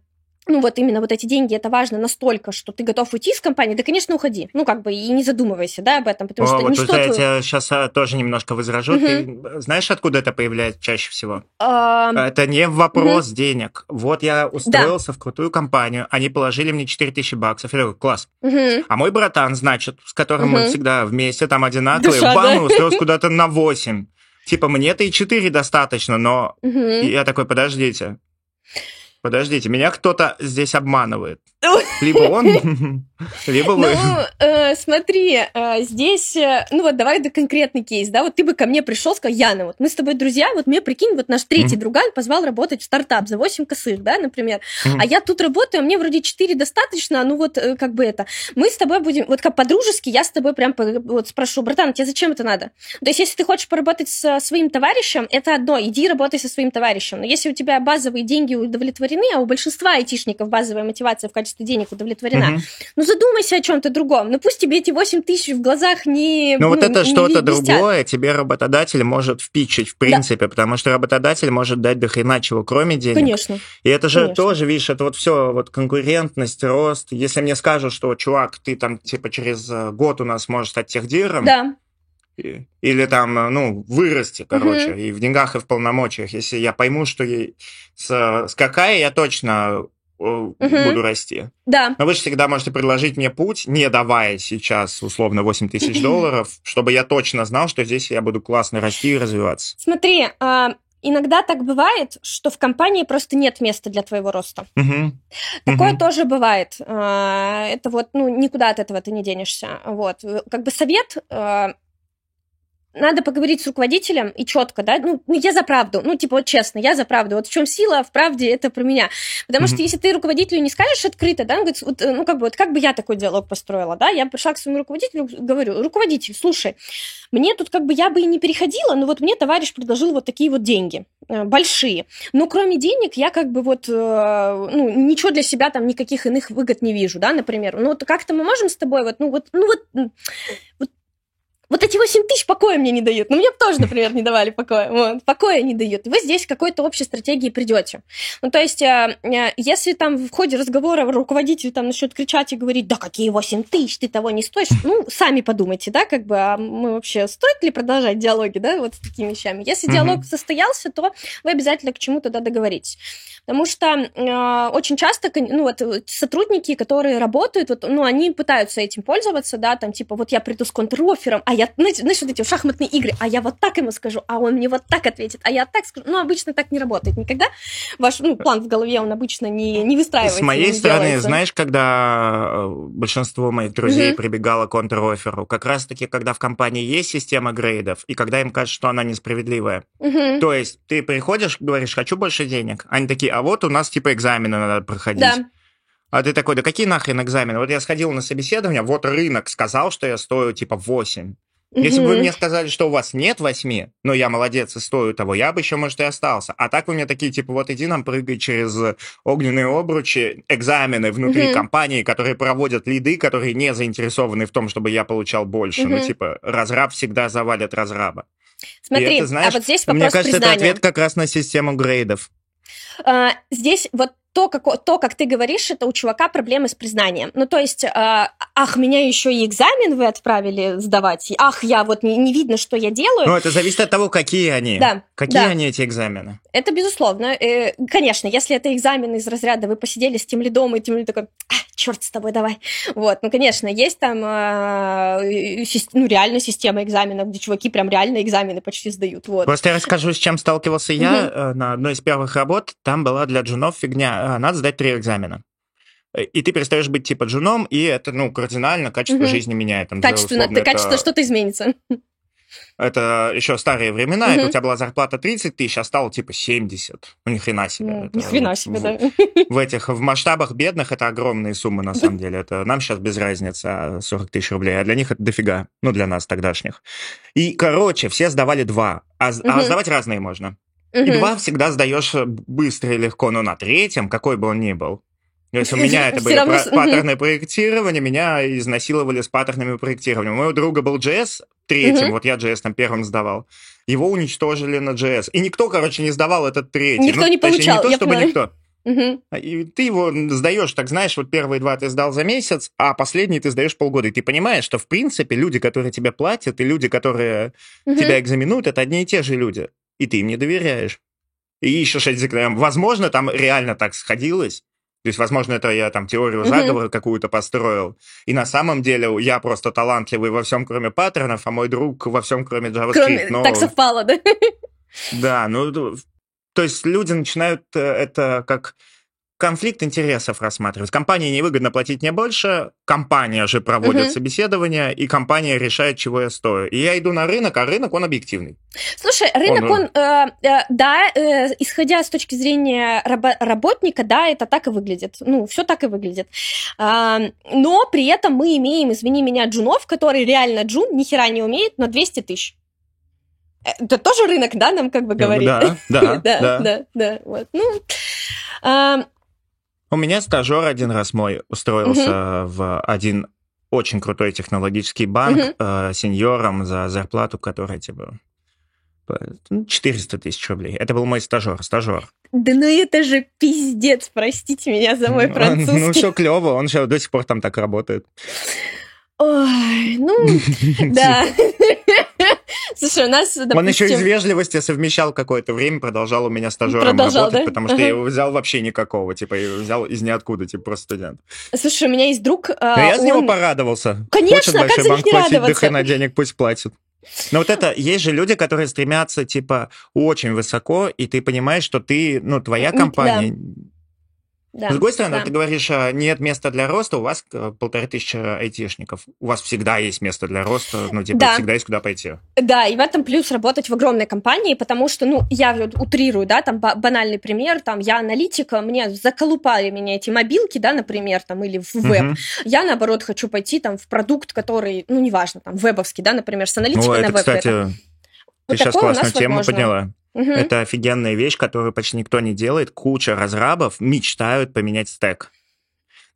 Speaker 2: ну вот именно вот эти деньги, это важно настолько, что ты готов уйти из компании, да, конечно, уходи. Ну, как бы, и не задумывайся, да, об этом, потому О, что
Speaker 1: вот
Speaker 2: ничто...
Speaker 1: Я твой... тебя сейчас а, тоже немножко возражу. Угу. Ты знаешь, откуда это появляется чаще всего?
Speaker 2: А...
Speaker 1: Это не вопрос угу. денег. Вот я устроился да. в крутую компанию, они положили мне 4000 баксов. Я такой, класс.
Speaker 2: Угу.
Speaker 1: А мой братан, значит, с которым угу. мы всегда вместе, там одинаковые, Душа, бам, да? устроился куда-то на 8. Типа, мне-то и 4 достаточно, но... Угу. я такой, подождите. Подождите, меня кто-то здесь обманывает. Либо он, либо вы.
Speaker 2: Ну, э, смотри, э, здесь, э, ну вот давай это конкретный кейс, да, вот ты бы ко мне пришел, сказал, Яна, вот мы с тобой друзья, вот мне, прикинь, вот наш третий mm-hmm. друган позвал работать в стартап за 8 косых, да, например, mm-hmm. а я тут работаю, а мне вроде 4 достаточно, ну вот как бы это, мы с тобой будем, вот как по-дружески, я с тобой прям вот спрошу, братан, тебе зачем это надо? То есть если ты хочешь поработать со своим товарищем, это одно, иди работай со своим товарищем, но если у тебя базовые деньги удовлетворены, а у большинства айтишников базовая мотивация в качестве денег удовлетворена. Угу. Ну задумайся о чем-то другом. Ну пусть тебе эти 8 тысяч в глазах не
Speaker 1: Ну вот это что-то другое тебе работодатель может впичить в принципе, да. потому что работодатель может дать до хрена чего, кроме денег.
Speaker 2: Конечно.
Speaker 1: И это же Конечно. тоже, видишь, это вот все вот конкурентность, рост. Если мне скажут, что, чувак, ты там типа через э, год у нас можешь стать техдиром,
Speaker 2: да
Speaker 1: или там, ну, вырасти, короче, uh-huh. и в деньгах, и в полномочиях. Если я пойму, что ей с, с какая я точно угу. буду расти.
Speaker 2: Да.
Speaker 1: Но вы же всегда можете предложить мне путь, не давая сейчас условно 8 тысяч долларов, чтобы я точно знал, что здесь я буду классно расти и развиваться.
Speaker 2: Смотри, а, иногда так бывает, что в компании просто нет места для твоего роста.
Speaker 1: Угу.
Speaker 2: Такое угу. тоже бывает. А, это вот, ну, никуда от этого ты не денешься. Вот. Как бы совет а, надо поговорить с руководителем и четко, да, ну, ну, я за правду, ну, типа, вот честно, я за правду, вот в чем сила, в правде это про меня. Потому mm-hmm. что если ты руководителю не скажешь открыто, да, он говорит, вот, ну, как бы, вот как бы я такой диалог построила, да, я пришла к своему руководителю, говорю, руководитель, слушай, мне тут как бы я бы и не переходила, но вот мне товарищ предложил вот такие вот деньги, э, большие. Но кроме денег я как бы вот, э, ну, ничего для себя там, никаких иных выгод не вижу, да, например. Ну, вот как-то мы можем с тобой вот, ну, вот, ну, вот, вот вот эти 8 тысяч покоя мне не дают. Ну, мне тоже, например, не давали покоя. Вот, покоя не дают. Вы здесь к какой-то общей стратегии придете. Ну, то есть, э, э, если там в ходе разговора руководитель там начнет кричать и говорить, да какие 8 тысяч, ты того не стоишь, ну, сами подумайте, да, как бы, а мы вообще, стоит ли продолжать диалоги, да, вот с такими вещами. Если mm-hmm. диалог состоялся, то вы обязательно к чему-то да, договоритесь. Потому что э, очень часто, ну, вот сотрудники, которые работают, вот, ну, они пытаются этим пользоваться, да, там, типа, вот я приду с контрофером, а я, знаете, знаешь, вот эти шахматные игры, а я вот так ему скажу, а он мне вот так ответит, а я так скажу. Ну, обычно так не работает никогда. Ваш ну, план в голове, он обычно не, не выстраивается.
Speaker 1: С моей стороны, делается. знаешь, когда э, большинство моих друзей угу. прибегало к контроферу, как раз-таки, когда в компании есть система грейдов, и когда им кажется, что она несправедливая.
Speaker 2: Угу.
Speaker 1: То есть ты приходишь, говоришь, хочу больше денег. Они такие, а вот у нас типа экзамены надо проходить.
Speaker 2: Да.
Speaker 1: А ты такой, да какие нахрен экзамены? Вот я сходил на собеседование, вот рынок сказал, что я стою типа 8. Если бы вы мне сказали, что у вас нет восьми, но я молодец и стою того, я бы еще, может, и остался. А так вы мне такие, типа, вот иди нам прыгай через огненные обручи, экзамены внутри mm-hmm. компании, которые проводят лиды, которые не заинтересованы в том, чтобы я получал больше. Mm-hmm. Ну, типа, разраб всегда завалит разраба.
Speaker 2: Смотри, это, знаешь, а вот здесь вопрос
Speaker 1: Мне кажется,
Speaker 2: признания.
Speaker 1: это ответ как раз на систему грейдов.
Speaker 2: Uh, здесь вот то как, то, как ты говоришь, это у чувака проблемы с признанием. Ну, то есть, э, ах, меня еще и экзамен вы отправили сдавать, ах, я вот не, не видно, что я делаю.
Speaker 1: Ну, это зависит от того, какие они.
Speaker 2: Да.
Speaker 1: Какие
Speaker 2: да.
Speaker 1: они, эти экзамены?
Speaker 2: Это безусловно. Э, конечно, если это экзамен из разряда, вы посидели с тем лидом, и тем лидом такой, а, черт с тобой, давай. Вот, ну, конечно, есть там, э, ну, реально система экзаменов, где чуваки прям реально экзамены почти сдают. Вот.
Speaker 1: Просто я расскажу, с чем сталкивался я на одной из первых работ. Там была для джунов фигня, надо сдать три экзамена. Э, и ты перестаешь быть типа джуном, и это, ну, кардинально качество угу. жизни меняет. Там,
Speaker 2: Качественно, условно, это... качество что-то изменится.
Speaker 1: Это еще старые времена, угу. это у тебя была зарплата 30 тысяч, а стало типа 70. Ну, ни хрена себе.
Speaker 2: Ну, ни хрена себе, в, да.
Speaker 1: В этих, в масштабах бедных это огромные суммы, на самом деле. Это нам сейчас без разницы 40 а тысяч рублей, а для них это дофига. Ну, для нас тогдашних. И, короче, все сдавали два, а, угу. а сдавать разные можно. Угу. И два всегда сдаешь быстро и легко, но на третьем, какой бы он ни был, то есть у меня это были равно... паттерны проектирования, меня изнасиловали с паттернами проектирования. У моего друга был JS третьим, угу. вот я JS там первым сдавал. Его уничтожили на JS. И никто, короче, не сдавал этот третий.
Speaker 2: Никто ну, не получал,
Speaker 1: не то,
Speaker 2: я
Speaker 1: чтобы
Speaker 2: понимаю.
Speaker 1: никто.
Speaker 2: Угу.
Speaker 1: И ты его сдаешь, так знаешь, вот первые два ты сдал за месяц, а последний ты сдаешь полгода. И ты понимаешь, что в принципе люди, которые тебе платят, и люди, которые угу. тебя экзаменуют, это одни и те же люди. И ты им не доверяешь. И ищешь эти Возможно, там реально так сходилось. То есть, возможно, это я там теорию заговора mm-hmm. какую-то построил. И на самом деле я просто талантливый во всем, кроме паттернов, а мой друг во всем, кроме JavaScript. Кроме...
Speaker 2: Но... Так совпало, да?
Speaker 1: Да, ну, то есть люди начинают э, это как конфликт интересов рассматривать. Компании невыгодно платить мне больше, компания же проводит угу. собеседование, и компания решает, чего я стою. И я иду на рынок, а рынок, он объективный.
Speaker 2: Слушай, рынок, он, он э, э, да, э, исходя с точки зрения рабо- работника, да, это так и выглядит. Ну, все так и выглядит. Э, но при этом мы имеем, извини меня, джунов, который реально джун, ни хера не умеет, на 200 тысяч. Э, это тоже рынок, да, нам как бы говорит?
Speaker 1: Да, да,
Speaker 2: да, да, да, вот. Ну, э,
Speaker 1: у меня стажер один раз мой устроился угу. в один очень крутой технологический банк угу. э, сеньором за зарплату, которая типа 400 тысяч рублей. Это был мой стажер, стажер.
Speaker 2: Да ну это же пиздец, простите меня за мой французский.
Speaker 1: Ну все клево, он сейчас до сих пор там так работает.
Speaker 2: Ой, ну, да. Слушай, у нас, допустим...
Speaker 1: Он еще из вежливости совмещал какое-то время, продолжал у меня стажером продолжал, работать, да? потому что ага. я его взял вообще никакого, типа, я его взял из ниоткуда, типа, просто студент.
Speaker 2: Слушай, у меня есть друг...
Speaker 1: Но а, я он... него порадовался.
Speaker 2: Конечно,
Speaker 1: Хочет
Speaker 2: как за них не радоваться?
Speaker 1: До денег пусть платит. Но вот это, есть же люди, которые стремятся, типа, очень высоко, и ты понимаешь, что ты, ну, твоя компания... Да да, С другой стороны, да. ты говоришь, а, нет места для роста, у вас э, полторы тысячи айтишников. У вас всегда есть место для роста, ну, типа, да. всегда есть куда пойти.
Speaker 2: Да, и в этом плюс работать в огромной компании, потому что, ну, я утрирую, да, там банальный пример, там, я аналитика, мне заколупали меня эти мобилки, да, например, там, или в веб. Угу. Я, наоборот, хочу пойти там в продукт, который, ну, неважно, там, вебовский, да, например, с аналитикой ну, это, на веб.
Speaker 1: кстати, это... ты вот сейчас классную тему возможно. подняла. Угу. Это офигенная вещь, которую почти никто не делает. Куча разрабов мечтают поменять стек.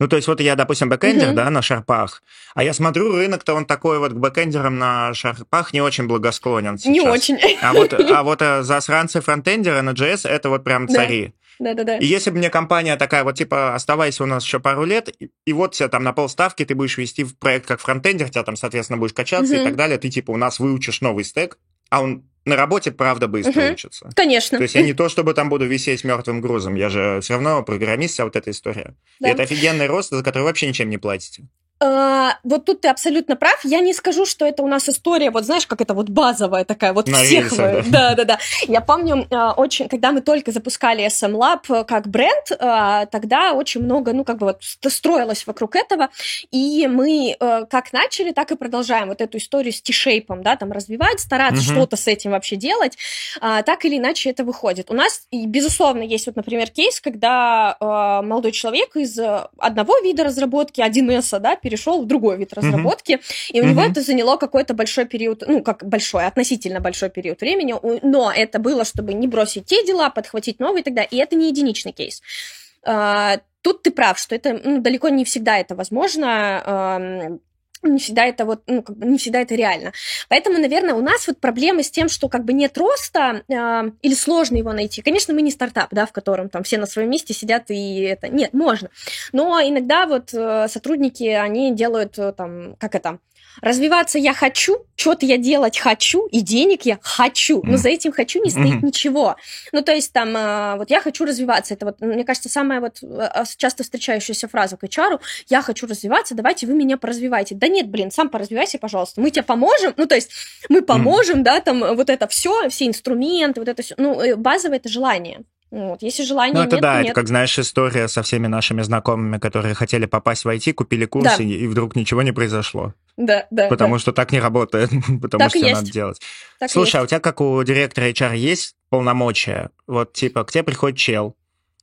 Speaker 1: Ну, то есть вот я, допустим, бэкэндер, угу. да, на шарпах, а я смотрю, рынок-то он такой вот к бэкэндерам на шарпах не очень благосклонен сейчас.
Speaker 2: Не очень.
Speaker 1: А вот, а вот э, засранцы фронтендеры на JS это вот прям цари.
Speaker 2: Да. Да, да, да.
Speaker 1: И если бы мне компания такая, вот типа, оставайся у нас еще пару лет, и, и вот тебя там на полставки ты будешь вести в проект как фронтендер, тебя там, соответственно, будешь качаться угу. и так далее, ты типа у нас выучишь новый стек, а он на работе, правда, быстро угу. учится.
Speaker 2: Конечно.
Speaker 1: То есть я не то, чтобы там буду висеть мертвым грузом, я же все равно программист, вся вот эта история. Да. И это офигенный рост, за который вообще ничем не платите.
Speaker 2: А, вот тут ты абсолютно прав. Я не скажу, что это у нас история, вот знаешь, как это вот базовая такая, вот На всех. Рельсах, да. да, да, да. Я помню, а, очень, когда мы только запускали SM Lab э, как бренд, а, тогда очень много, ну, как бы вот строилось вокруг этого, и мы э, как начали, так и продолжаем вот эту историю с T-шейпом, да, там развивать, стараться угу. что-то с этим вообще делать, так или иначе это выходит. У нас, и, безусловно, есть вот, например, кейс, когда молодой человек из одного вида разработки, 1С, да, перешел в другой вид разработки, mm-hmm. и у mm-hmm. него это заняло какой-то большой период, ну, как большой, относительно большой период времени, но это было, чтобы не бросить те дела, подхватить новые тогда, и это не единичный кейс. А, тут ты прав, что это ну, далеко не всегда это возможно не всегда это вот, ну, как бы не всегда это реально. Поэтому, наверное, у нас вот проблемы с тем, что как бы нет роста э, или сложно его найти. Конечно, мы не стартап, да, в котором там все на своем месте сидят и это... Нет, можно. Но иногда вот э, сотрудники, они делают э, там, как это, Развиваться я хочу, что-то я делать хочу, и денег я хочу, но за этим хочу не стоит ничего. Ну, то есть там, а, вот я хочу развиваться, это вот, мне кажется, самая вот а, часто встречающаяся фраза к HR, я хочу развиваться, давайте вы меня поразвивайте. Да нет, блин, сам поразвивайся, пожалуйста, мы тебе поможем, ну, то есть мы поможем, да, там вот это все, все инструменты, вот это все, ну, э, базовое это желание. Вот. Если желания ну,
Speaker 1: это
Speaker 2: нет,
Speaker 1: да,
Speaker 2: нет.
Speaker 1: это как, знаешь, история со всеми нашими знакомыми, которые хотели попасть в IT, купили курсы, да. и вдруг ничего не произошло.
Speaker 2: Да, да.
Speaker 1: Потому
Speaker 2: да.
Speaker 1: что так не работает, потому так что надо делать. Так Слушай, а у тебя, как у директора HR, есть полномочия? Вот, типа, к тебе приходит чел,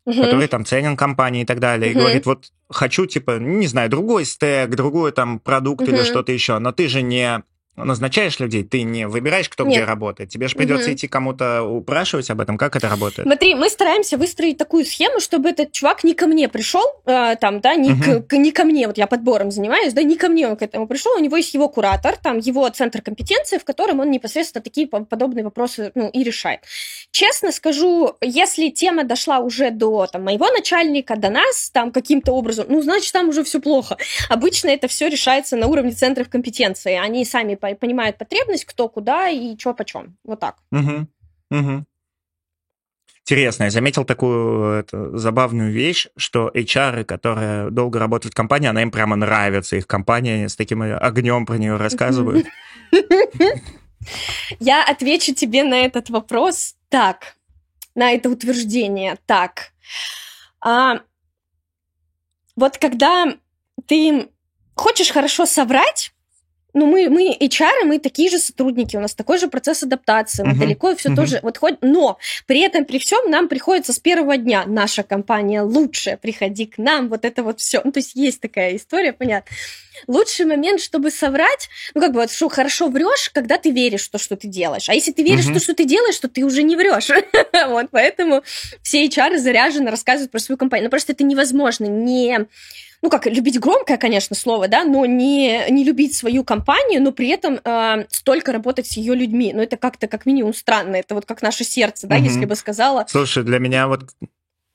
Speaker 1: угу. который там ценен компании и так далее, угу. и говорит, вот хочу, типа, не знаю, другой стек, другой там продукт угу. или что-то еще, но ты же не назначаешь людей, ты не выбираешь, кто Нет. где работает. Тебе же придется угу. идти кому-то упрашивать об этом. Как это работает?
Speaker 2: Смотри, мы стараемся выстроить такую схему, чтобы этот чувак не ко мне пришел, э, там, да, не, угу. к, не ко мне, вот я подбором занимаюсь, да, не ко мне он к этому пришел, у него есть его куратор, там, его центр компетенции, в котором он непосредственно такие подобные вопросы, ну, и решает. Честно скажу, если тема дошла уже до, там, моего начальника, до нас, там, каким-то образом, ну, значит, там уже все плохо. Обычно это все решается на уровне центров компетенции. Они сами понимают потребность, кто куда и что почем. Вот так.
Speaker 1: Угу. Угу. Интересно, я заметил такую это, забавную вещь, что HR, которые долго работают в компании, она им прямо нравится, их компания с таким огнем про нее рассказывают.
Speaker 2: Я отвечу тебе на этот вопрос так, на это утверждение так. А, вот когда ты хочешь хорошо соврать, ну, мы, мы HR, мы такие же сотрудники, у нас такой же процесс адаптации, мы uh-huh. далеко все uh-huh. тоже вот хоть, но при этом при всем нам приходится с первого дня наша компания лучше, приходи к нам, вот это вот все. Ну, то есть есть такая история, понятно. Лучший момент, чтобы соврать, ну как бы вот что хорошо врешь, когда ты веришь в то, что ты делаешь. А если ты веришь uh-huh. в то, что ты делаешь, то ты уже не врешь. вот поэтому все HR заряжены рассказывают про свою компанию. Но просто это невозможно не ну как, любить громкое, конечно, слово, да, но не, не любить свою компанию, но при этом э, столько работать с ее людьми. Ну, это как-то как минимум странно. Это вот как наше сердце, да, угу. если бы сказала.
Speaker 1: Слушай, для меня вот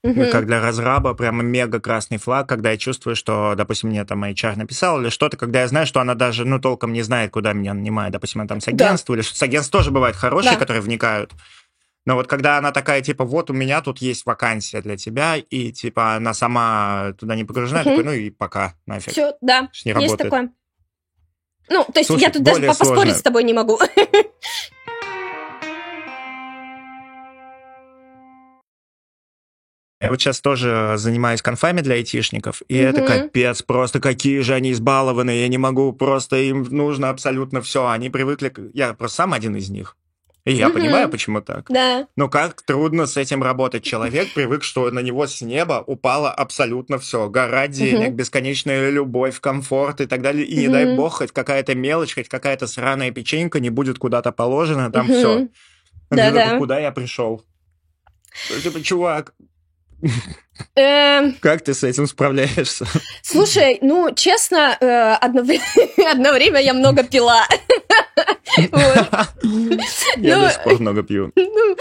Speaker 1: Угу. Как для разраба прямо мега красный флаг, когда я чувствую, что, допустим, мне там HR написал или что-то, когда я знаю, что она даже, ну, толком не знает, куда меня нанимает. Допустим, она там с агентства да. или что с агентств тоже бывают хорошие, да. которые вникают. Но вот когда она такая, типа, вот у меня тут есть вакансия для тебя, и, типа, она сама туда не погружена, угу. такой, ну и пока, нафиг.
Speaker 2: Все, да, не есть работает. такое. Ну, то есть Слушай, я тут даже поспорить сложно. с тобой не могу.
Speaker 1: Я вот сейчас тоже занимаюсь конфами для айтишников, и угу. это капец, просто какие же они избалованные, я не могу, просто им нужно абсолютно все, они привыкли, я просто сам один из них. И я угу. понимаю, почему так.
Speaker 2: Да.
Speaker 1: Но как трудно с этим работать. Человек привык, что на него с неба упало абсолютно все. Гора денег, угу. бесконечная любовь, комфорт и так далее. И угу. не дай бог, хоть какая-то мелочь, хоть какая-то сраная печенька не будет куда-то положена, там угу. все. Да, да. Куда я пришел? Типа, чувак. Как ты с этим справляешься?
Speaker 2: Слушай, ну, честно, э, одно время я много пила.
Speaker 1: Я до сих пор много пью. Ну,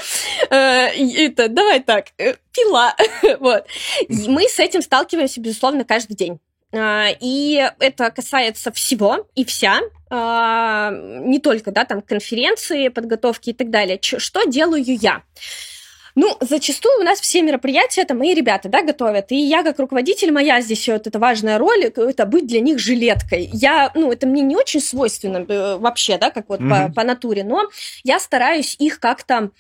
Speaker 2: э, это, давай так, э, пила. Вот. Мы с этим сталкиваемся, безусловно, каждый день. И это касается всего и вся, не только, да, там, конференции, подготовки и так далее. Что делаю я? Ну, зачастую у нас все мероприятия, это мои ребята, да, готовят. И я, как руководитель, моя здесь вот эта важная роль, это быть для них жилеткой. Я, ну, это мне не очень свойственно э, вообще, да, как вот mm-hmm. по, по натуре, но я стараюсь их как-то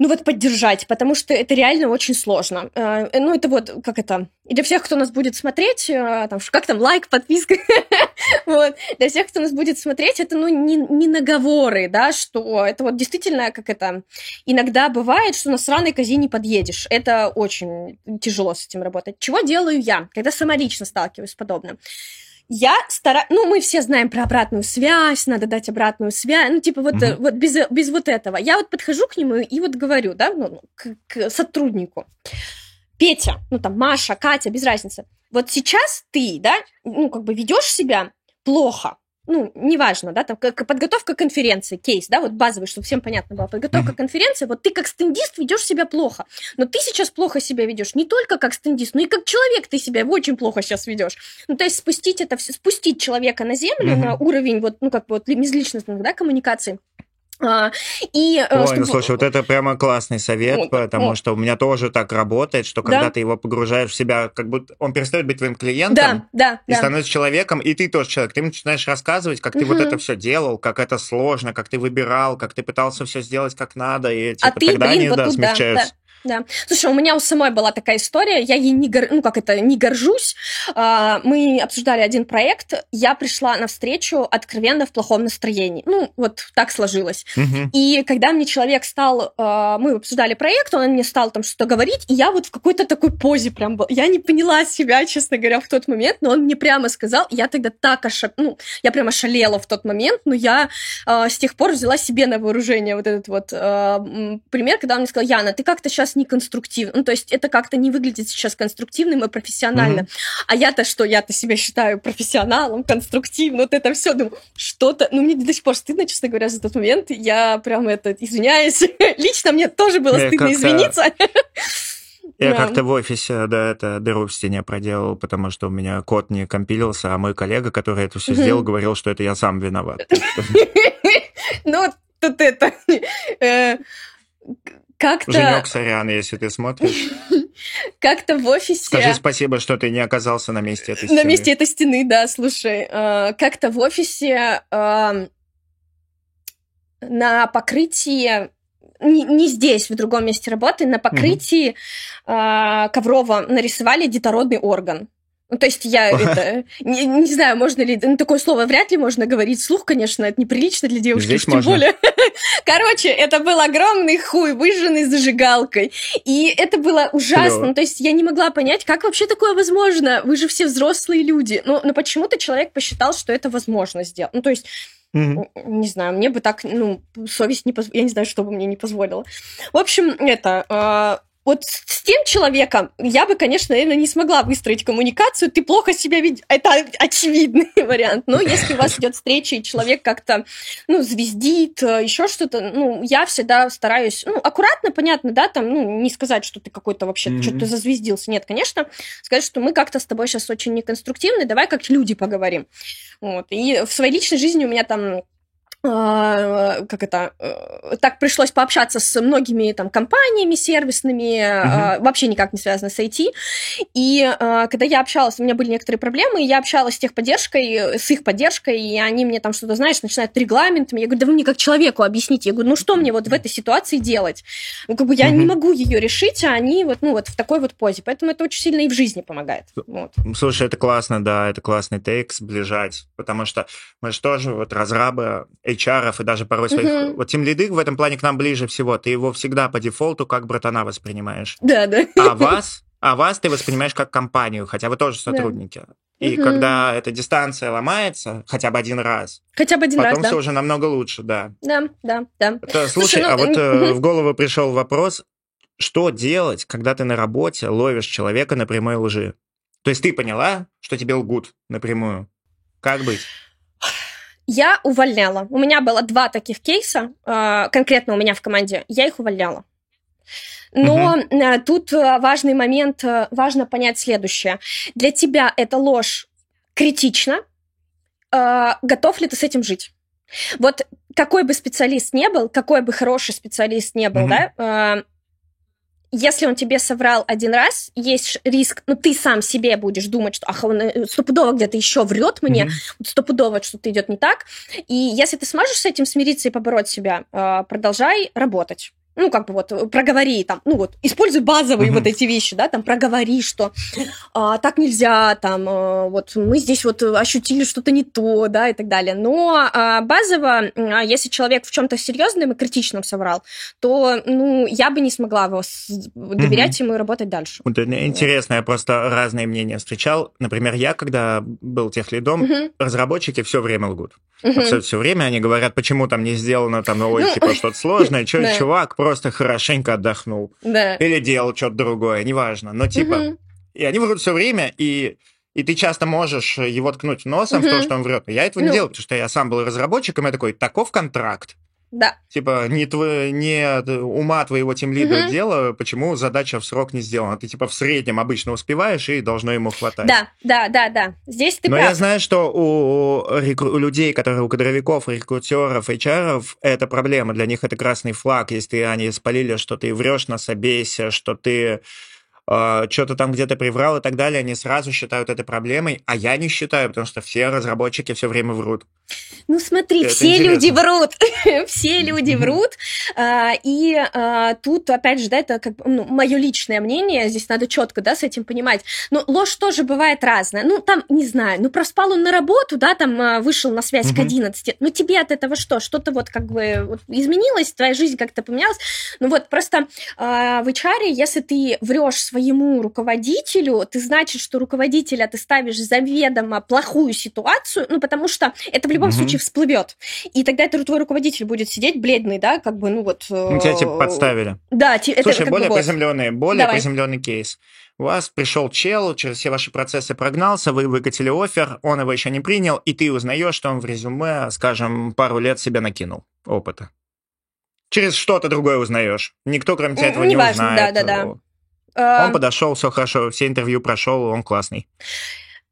Speaker 2: ну вот поддержать, потому что это реально очень сложно. Э, ну это вот, как это, для всех, кто нас будет смотреть, э, там, как там, лайк, подписка, вот, для всех, кто нас будет смотреть, это, ну, не, не наговоры, да, что это вот действительно, как это, иногда бывает, что на сраной козе не подъедешь. Это очень тяжело с этим работать. Чего делаю я, когда сама лично сталкиваюсь с подобным? Я стараюсь, ну, мы все знаем про обратную связь, надо дать обратную связь, ну, типа вот, mm-hmm. вот без, без вот этого. Я вот подхожу к нему и вот говорю, да, ну, к, к сотруднику. Петя, ну, там, Маша, Катя, без разницы. Вот сейчас ты, да, ну, как бы ведешь себя плохо, ну, неважно, да, там как подготовка конференции, кейс, да, вот базовый, чтобы всем понятно было, подготовка mm-hmm. конференции, вот ты как стендист ведешь себя плохо, но ты сейчас плохо себя ведешь не только как стендист, но и как человек ты себя очень плохо сейчас ведешь. Ну, то есть спустить это все, спустить человека на землю, mm-hmm. на уровень вот, ну, как бы вот межличностных, да, коммуникаций,
Speaker 1: и, э, Ой, чтобы... ну слушай, вот это прямо классный совет, вот, потому вот. что у меня тоже так работает, что когда да? ты его погружаешь в себя, как будто он перестает быть твоим клиентом,
Speaker 2: да, да,
Speaker 1: и да. становится человеком, и ты тоже человек. Ты начинаешь рассказывать, как угу. ты вот это все делал, как это сложно, как ты выбирал, как ты пытался все сделать как надо, и типа, а ты, тогда блин, они вот да, смягчаются. Да,
Speaker 2: да. Слушай, у меня у самой была такая история, я ей не, гор... ну, как это, не горжусь. А, мы обсуждали один проект, я пришла на встречу откровенно в плохом настроении. Ну, вот так сложилось. Угу. И когда мне человек стал, а, мы обсуждали проект, он мне стал там что-то говорить, и я вот в какой-то такой позе прям была. Я не поняла себя, честно говоря, в тот момент, но он мне прямо сказал, я тогда так оша... ну, я прямо шалела в тот момент, но я а, с тех пор взяла себе на вооружение вот этот вот пример, когда он мне сказал, Яна, ты как-то сейчас сейчас не конструктивно. Ну, то есть это как-то не выглядит сейчас конструктивным и профессиональным. Mm-hmm. А я-то что? Я-то себя считаю профессионалом, конструктивным. Вот это все, думаю, что-то... Ну, мне до сих пор стыдно, честно говоря, за тот момент. Я прям это, извиняюсь. Лично мне тоже было стыдно извиниться.
Speaker 1: Я да. как-то в офисе, да, это дыру в стене проделал, потому что у меня код не компилился, а мой коллега, который это все сделал, говорил, что это я сам виноват.
Speaker 2: Ну, тут это... Э, как-то...
Speaker 1: Женек, сорян, если ты смотришь.
Speaker 2: Как-то в офисе...
Speaker 1: Скажи спасибо, что ты не оказался на месте этой
Speaker 2: стены. На месте этой стены, да, слушай. Э, как-то в офисе на покрытии не, здесь, в другом месте работы, на покрытии mm-hmm. коврова нарисовали детородный орган. Ну, то есть я это... Не, не знаю, можно ли... Ну, такое слово вряд ли можно говорить вслух, конечно, это неприлично для девушки, Здесь тем можно. более. Короче, это был огромный хуй, выжженный зажигалкой. И это было ужасно. Ну, то есть я не могла понять, как вообще такое возможно? Вы же все взрослые люди. Ну, но почему-то человек посчитал, что это возможно сделать. Ну, то есть Mm-hmm. Не знаю, мне бы так, ну, совесть не позволила. Я не знаю, что бы мне не позволило. В общем, это... Вот с тем человеком я бы, конечно, наверное, не смогла выстроить коммуникацию. Ты плохо себя видишь. Это очевидный вариант. Но если у вас идет встреча, и человек как-то, ну, звездит, э, еще что-то, ну, я всегда стараюсь, ну, аккуратно, понятно, да, там, ну, не сказать, что ты какой-то вообще, mm-hmm. что-то зазвездился. Нет, конечно, сказать, что мы как-то с тобой сейчас очень неконструктивны, давай как люди поговорим. Вот. И в своей личной жизни у меня там как это, э, так пришлось пообщаться с многими там компаниями сервисными, uh-huh. вообще никак не связано с IT. И а, когда я общалась, у меня были некоторые проблемы, и я общалась с техподдержкой, с их поддержкой, и они мне там что-то, знаешь, начинают регламентами. Я говорю, да вы мне как человеку объясните. Я говорю, ну что мне вот в этой ситуации делать? Ну, как бы я uh-huh. не могу ее решить, а они вот, ну, вот в такой вот позе. Поэтому это очень сильно и в жизни помогает. Вот.
Speaker 1: Слушай, это классно, да, это классный тейк, сближать, потому что мы же тоже вот разрабы HR и даже порой своих... Угу. Вот тем лиды в этом плане к нам ближе всего. Ты его всегда по дефолту как братана воспринимаешь.
Speaker 2: Да, да.
Speaker 1: А вас, а вас ты воспринимаешь как компанию, хотя вы тоже сотрудники. Да. И угу. когда эта дистанция ломается хотя бы один раз,
Speaker 2: хотя бы один
Speaker 1: потом
Speaker 2: раз,
Speaker 1: все да. уже намного лучше, да.
Speaker 2: Да, да, да.
Speaker 1: Это, слушай, слушай ну, а вот угу. в голову пришел вопрос, что делать, когда ты на работе ловишь человека на прямой лжи? То есть ты поняла, что тебе лгут напрямую? Как быть?
Speaker 2: Я увольняла. У меня было два таких кейса, а, конкретно у меня в команде. Я их увольняла. Но угу. тут э, важный момент, э, важно понять следующее. Для тебя эта ложь критична. Готов ли ты с этим жить? Вот какой бы специалист не был, какой бы хороший специалист не был, угу. да, если он тебе соврал один раз, есть риск, ну, ты сам себе будешь думать, что, ах, он э, стопудово где-то еще врет мне, mm-hmm. стопудово что-то идет не так. И если ты сможешь с этим смириться и побороть себя, э, продолжай работать ну, как бы вот, э, проговори там, ну вот, используй базовые mm-hmm. вот эти вещи, да, там, проговори, что а, так нельзя, там, а, вот, мы здесь вот ощутили что-то не то, да, и так далее. Но а, базово, а, если человек в чем-то серьезном и критичном соврал, то, ну, я бы не смогла его доверять mm-hmm. ему и работать дальше.
Speaker 1: Вот, интересно, я просто разные мнения встречал. Например, я, когда был техлидом, mm-hmm. разработчики все время лгут. Mm-hmm. Абсолютно все время они говорят, почему там не сделано, там, ой, ну, типа, что-то сложное, чувак, просто хорошенько отдохнул.
Speaker 2: Да.
Speaker 1: Или делал что-то другое, неважно. Но типа... Угу. И они врут все время, и и ты часто можешь его ткнуть носом угу. в то, что он врет. Я этого ну. не делал, потому что я сам был разработчиком, я такой, таков контракт.
Speaker 2: Да.
Speaker 1: Типа, не, тв... не ума твоего тимлида угу. дело, почему задача в срок не сделана. Ты, типа, в среднем обычно успеваешь, и должно ему хватать.
Speaker 2: Да, да, да, да. Здесь ты
Speaker 1: Но
Speaker 2: прав.
Speaker 1: я знаю, что у, рекру... у людей, которые у кадровиков, рекрутеров, HR, это проблема. Для них это красный флаг, если они спалили, что ты врешь на собесе, что ты э, что-то там где-то приврал и так далее, они сразу считают это проблемой, а я не считаю, потому что все разработчики все время врут.
Speaker 2: Ну смотри, это все интересно. люди врут, все люди врут, а, и а, тут опять же, да, это как ну, мое личное мнение, здесь надо четко, да, с этим понимать. Но ложь тоже бывает разная. Ну там, не знаю, ну проспал он на работу, да, там а, вышел на связь к 11, ну тебе от этого что? Что-то вот как бы вот, изменилось, твоя жизнь как-то поменялась. Ну вот просто в HR, если ты врешь своему руководителю, ты значит, что руководителя ты ставишь заведомо плохую ситуацию, ну, потому что это в любом угу. случае всплывет. И тогда это твой руководитель будет сидеть бледный, да, как бы, ну вот...
Speaker 1: Ну, тебя типа подставили.
Speaker 2: Да,
Speaker 1: это Слушай, более бы, приземленный, более Давай. приземленный кейс. У вас пришел чел, через все ваши процессы прогнался, вы выкатили офер, он его еще не принял, и ты узнаешь, что он в резюме, скажем, пару лет себе накинул опыта. Через что-то другое узнаешь. Никто, кроме тебя, этого не, не важно, узнает. Да, да, да. Он подошел, все хорошо, все интервью прошел, он классный.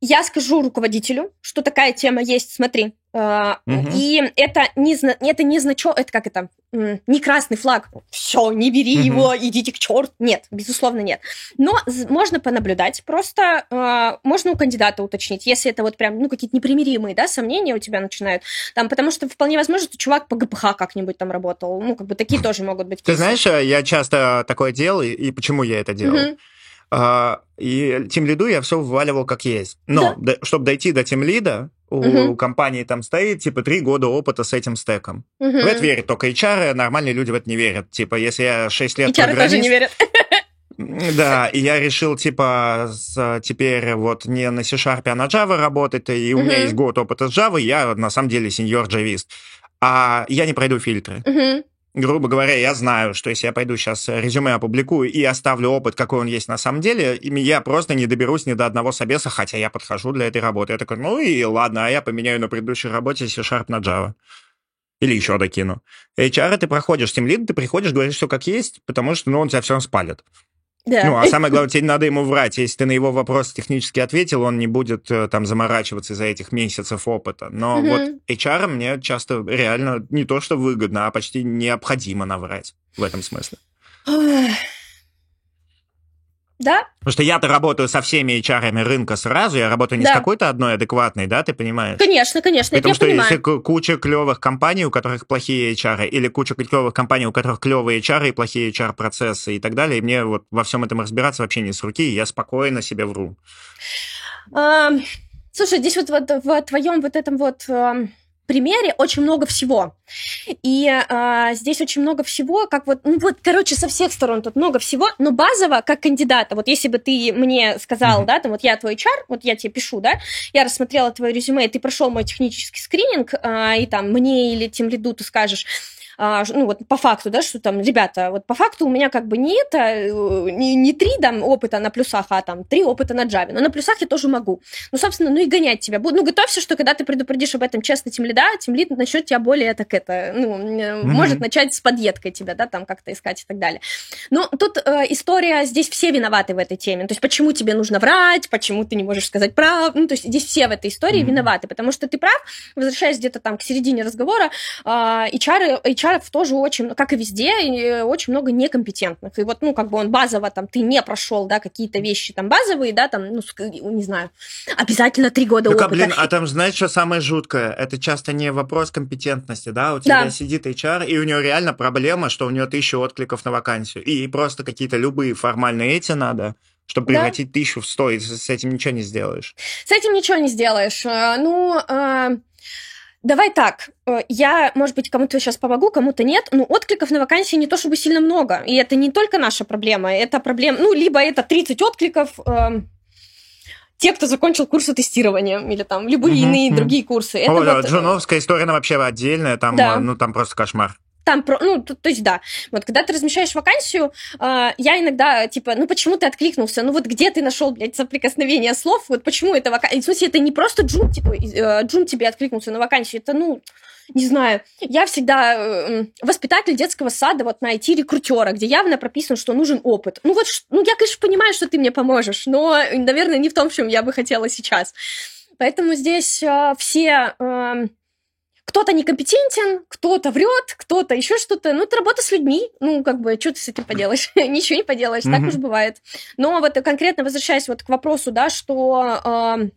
Speaker 2: Я скажу руководителю, что такая тема есть, смотри. Угу. И это не, это не значок, это как это, не красный флаг. Все, не бери угу. его, идите к черту. Нет, безусловно, нет. Но можно понаблюдать, просто э, можно у кандидата уточнить, если это вот прям, ну, какие-то непримиримые, да, сомнения у тебя начинают. Там, потому что вполне возможно, что чувак по ГПХ как-нибудь там работал. Ну, как бы такие тоже могут быть.
Speaker 1: Ты знаешь, э, я часто такое делал, и почему я это делал? Угу. А, и тем лиду я все вываливал как есть. Но да. чтобы дойти до тем лида, у угу. компании там стоит, типа, три года опыта с этим стеком. Угу. В это верят только HR, нормальные люди в это не верят. Типа, если я 6 лет
Speaker 2: HR программист... тоже не верят.
Speaker 1: Да, и я решил, типа, с, теперь вот не на C-Sharp, а на Java работать, и у меня есть год опыта с Java, я на самом деле сеньор джавист. А я не пройду фильтры. Грубо говоря, я знаю, что если я пойду сейчас резюме опубликую и оставлю опыт, какой он есть на самом деле, я просто не доберусь ни до одного собеса, хотя я подхожу для этой работы. Я такой, ну и ладно, а я поменяю на предыдущей работе C-Sharp на Java. Или еще докину. HR ты проходишь, тем лид, ты приходишь, говоришь все как есть, потому что ну, он тебя все спалит. Да. Ну, а самое главное, тебе не надо ему врать. Если ты на его вопрос технически ответил, он не будет э, там заморачиваться из-за этих месяцев опыта. Но угу. вот HR мне часто реально не то что выгодно, а почти необходимо наврать в этом смысле.
Speaker 2: Да?
Speaker 1: Потому что я-то работаю со всеми HR рынка сразу, я работаю не да. с какой-то одной адекватной, да, ты понимаешь?
Speaker 2: Конечно, конечно,
Speaker 1: Потому что понимаю. если куча клевых компаний, у которых плохие HR, или куча клевых компаний, у которых клевые HR и плохие HR-процессы и так далее, и мне вот во всем этом разбираться вообще не с руки, и я спокойно себе вру.
Speaker 2: А, слушай, здесь вот, вот в твоем вот этом вот примере очень много всего. И э, здесь очень много всего, как вот, ну вот, короче, со всех сторон тут много всего, но базово, как кандидата, вот если бы ты мне сказал, mm-hmm. да, там вот я твой HR, вот я тебе пишу, да, я рассмотрела твое резюме, ты прошел мой технический скрининг, э, и там мне или тем лиду ты скажешь, ну вот по факту, да, что там, ребята, вот по факту у меня как бы не это, э, не, не три там опыта на плюсах, а там три опыта на Java. Но на плюсах я тоже могу. Ну, собственно, ну и гонять тебя буду. Ну, готовься, что когда ты предупредишь об этом честно тем лида, тем лид начнет тебя более так это, ну, mm-hmm. может начать с подъедкой тебя, да, там как-то искать и так далее. Но тут э, история, здесь все виноваты в этой теме. То есть почему тебе нужно врать, почему ты не можешь сказать правду. Ну, то есть здесь все в этой истории mm-hmm. виноваты, потому что ты прав, возвращаясь где-то там к середине разговора, э, HR, HR HR тоже очень, как и везде, очень много некомпетентных. И вот, ну, как бы он базово, там, ты не прошел, да, какие-то вещи там базовые, да, там, ну, не знаю, обязательно три года
Speaker 1: так,
Speaker 2: опыта.
Speaker 1: Блин, а там, знаешь, что самое жуткое? Это часто не вопрос компетентности, да, у тебя да. сидит HR, и у него реально проблема, что у него тысяча откликов на вакансию, и просто какие-то любые формальные эти надо, чтобы превратить да. тысячу в сто, и с этим ничего не сделаешь.
Speaker 2: С этим ничего не сделаешь. Э, ну, э, Давай так, э, я, может быть, кому-то сейчас помогу, кому-то нет, но откликов на вакансии не то чтобы сильно много. И это не только наша проблема, это проблема, ну, либо это 30 откликов, э, те, кто закончил курсы тестирования, или там любые mm-hmm. иные другие курсы.
Speaker 1: Это О, вот... Джуновская история, она вообще отдельная, там, да. ну, там просто кошмар
Speaker 2: там, ну, то, то есть, да, вот, когда ты размещаешь вакансию, э, я иногда, типа, ну, почему ты откликнулся, ну, вот где ты нашел, блядь, соприкосновение слов, вот почему это вакансия, в смысле, это не просто Джун, типа, э, Джун тебе откликнулся на вакансию, это, ну, не знаю, я всегда э, воспитатель детского сада вот на IT-рекрутера, где явно прописано, что нужен опыт. Ну вот, ну я, конечно, понимаю, что ты мне поможешь, но, наверное, не в том, в чем я бы хотела сейчас. Поэтому здесь э, все э, кто-то некомпетентен, кто-то врет, кто-то еще что-то. Ну, это работа с людьми. Ну, как бы, что ты с этим поделаешь? Ничего не поделаешь, так уж бывает. Но вот конкретно возвращаясь вот к вопросу, да, что э,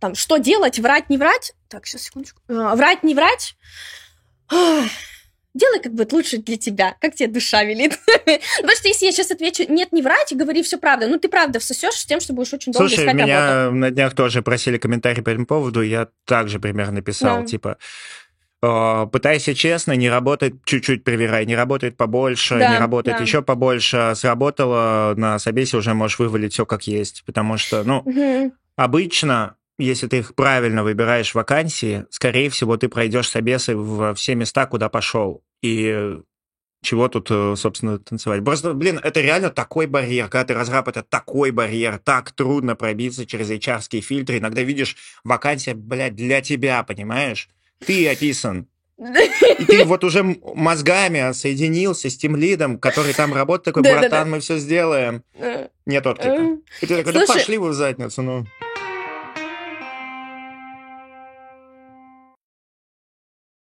Speaker 2: там, что делать, врать, не врать. Так, сейчас, секундочку. Э, врать, не врать делай как будет лучше для тебя, как тебе душа велит. Потому что если я сейчас отвечу, нет, не врать, говори все правда, ну ты правда всосешь с тем, что будешь очень долго
Speaker 1: Слушай,
Speaker 2: искать
Speaker 1: меня работу. на днях тоже просили комментарий по этому поводу, я также примерно писал, да. типа, пытайся честно, не работает чуть-чуть проверяй, не работает побольше, да, не работает да. еще побольше, сработало на собесе уже можешь вывалить все как есть, потому что, ну, угу. обычно если ты их правильно выбираешь вакансии, скорее всего, ты пройдешь собесы в все места, куда пошел. И чего тут, э, собственно, танцевать? Просто, блин, это реально такой барьер. Когда ты разраб, это такой барьер. Так трудно пробиться через hr фильтры. Иногда видишь вакансия, блядь, для тебя, понимаешь? Ты описан. И ты вот уже мозгами соединился с тем лидом, который там работает, такой, братан, мы все сделаем. Э, Нет отклика. Э. И ты такой, да пошли вы в задницу, ну.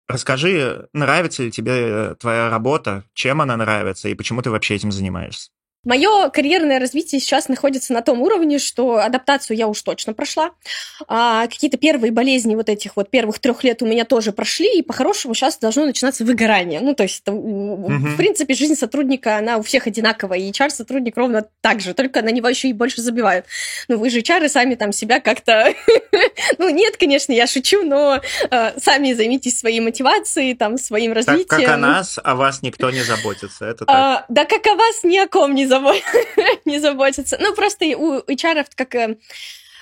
Speaker 1: Расскажи, нравится ли тебе э, твоя работа, чем она нравится и почему ты вообще этим занимаешься?
Speaker 2: Мое карьерное развитие сейчас находится на том уровне, что адаптацию я уж точно прошла. А какие-то первые болезни вот этих вот первых трех лет у меня тоже прошли, и по-хорошему сейчас должно начинаться выгорание. Ну, то есть, это, угу. в принципе, жизнь сотрудника, она у всех одинаковая, и HR-сотрудник ровно так же, только на него еще и больше забивают. Ну, вы же HR сами там себя как-то... ну, нет, конечно, я шучу, но э, сами займитесь своей мотивацией, там, своим развитием.
Speaker 1: Так как о нас, о вас никто не заботится, это так. А,
Speaker 2: да как о вас ни о ком не забо... не заботиться. Ну, просто у HR как... Э,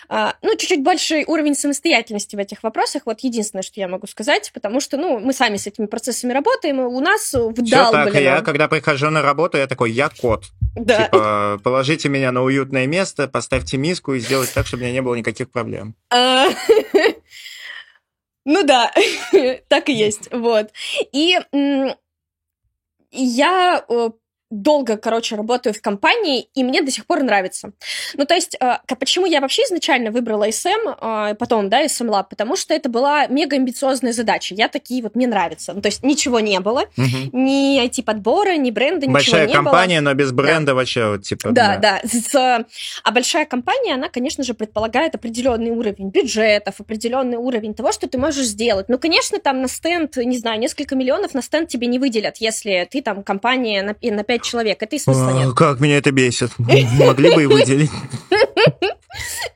Speaker 2: а, ну, чуть-чуть больший уровень самостоятельности в этих вопросах. Вот единственное, что я могу сказать, потому что, ну, мы сами с этими процессами работаем, и у нас вдалбливаем.
Speaker 1: так, я, когда прихожу на работу, я такой, я кот. Да. Типа, положите меня на уютное место, поставьте миску и сделайте так, чтобы у меня не было никаких проблем. А,
Speaker 2: ну да, так и есть, вот. И я долго, короче, работаю в компании, и мне до сих пор нравится. Ну, то есть, э, почему я вообще изначально выбрала SM, э, потом, да, SM Lab, потому что это была мега амбициозная задача. Я такие вот, мне нравится. Ну, то есть, ничего не было, угу. ни IT-подбора, ни бренда,
Speaker 1: большая
Speaker 2: ничего не
Speaker 1: было. Большая компания, но без бренда да. вообще, вот, типа...
Speaker 2: Да, да. да. С, а большая компания, она, конечно же, предполагает определенный уровень бюджетов, определенный уровень того, что ты можешь сделать. Ну, конечно, там на стенд, не знаю, несколько миллионов на стенд тебе не выделят, если ты там компания на, на 5 человек. Это и смысла нет.
Speaker 1: Как меня это бесит. Могли бы и выделить.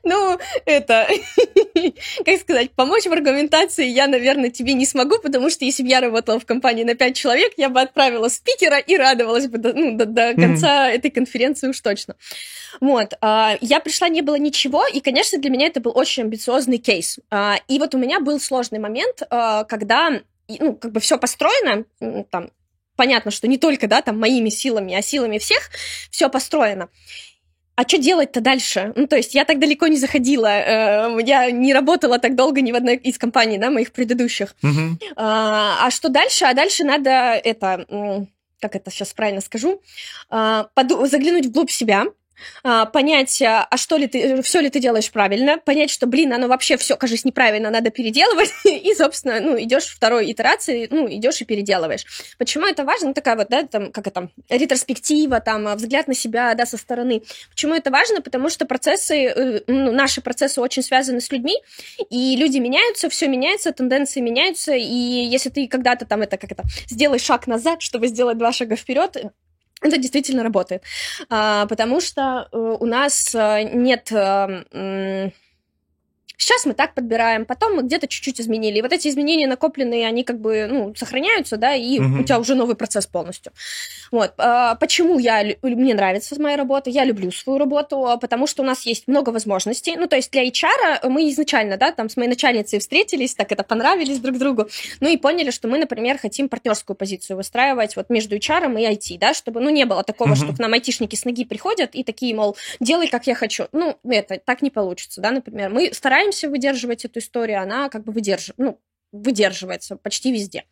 Speaker 2: Ну, это, как сказать, помочь в аргументации я, наверное, тебе не смогу, потому что если бы я работала в компании на 5 человек, я бы отправила спикера и радовалась бы до, ну, до, до конца mm-hmm. этой конференции уж точно. Вот, а, я пришла, не было ничего, и, конечно, для меня это был очень амбициозный кейс. А, и вот у меня был сложный момент, а, когда ну, как бы все построено, там, понятно, что не только, да, там, моими силами, а силами всех все построено. А что делать-то дальше? Ну, то есть я так далеко не заходила, э, я не работала так долго ни в одной из компаний, да, моих предыдущих. Uh-huh. А, а что дальше? А дальше надо это, как это сейчас правильно скажу, а, заглянуть вглубь себя, понять, а, а что ли ты, все ли ты делаешь правильно, понять, что, блин, оно вообще все, кажется, неправильно, надо переделывать, и, собственно, ну, идешь второй итерации, ну, идешь и переделываешь. Почему это важно? Ну, такая вот, да, там, как это, ретроспектива, там, взгляд на себя, да, со стороны. Почему это важно? Потому что процессы, э, ну, наши процессы очень связаны с людьми, и люди меняются, все меняется, тенденции меняются, и если ты когда-то там это, как это, сделаешь шаг назад, чтобы сделать два шага вперед, это действительно работает, а, потому что э, у нас э, нет э, Сейчас мы так подбираем, потом мы где-то чуть-чуть изменили. И вот эти изменения накопленные, они как бы ну, сохраняются, да, и угу. у тебя уже новый процесс полностью. Вот. А, почему я, мне нравится моя работа, я люблю свою работу, потому что у нас есть много возможностей. Ну, то есть для HR мы изначально, да, там с моей начальницей встретились, так это понравились друг другу, ну и поняли, что мы, например, хотим партнерскую позицию выстраивать вот между HR и IT, да, чтобы, ну, не было такого, угу. что к нам айтишники с ноги приходят и такие, мол, делай, как я хочу. Ну, это так не получится, да, например. Мы стараемся стараемся выдерживать эту историю, она как бы выдерживает, ну, выдерживается почти везде.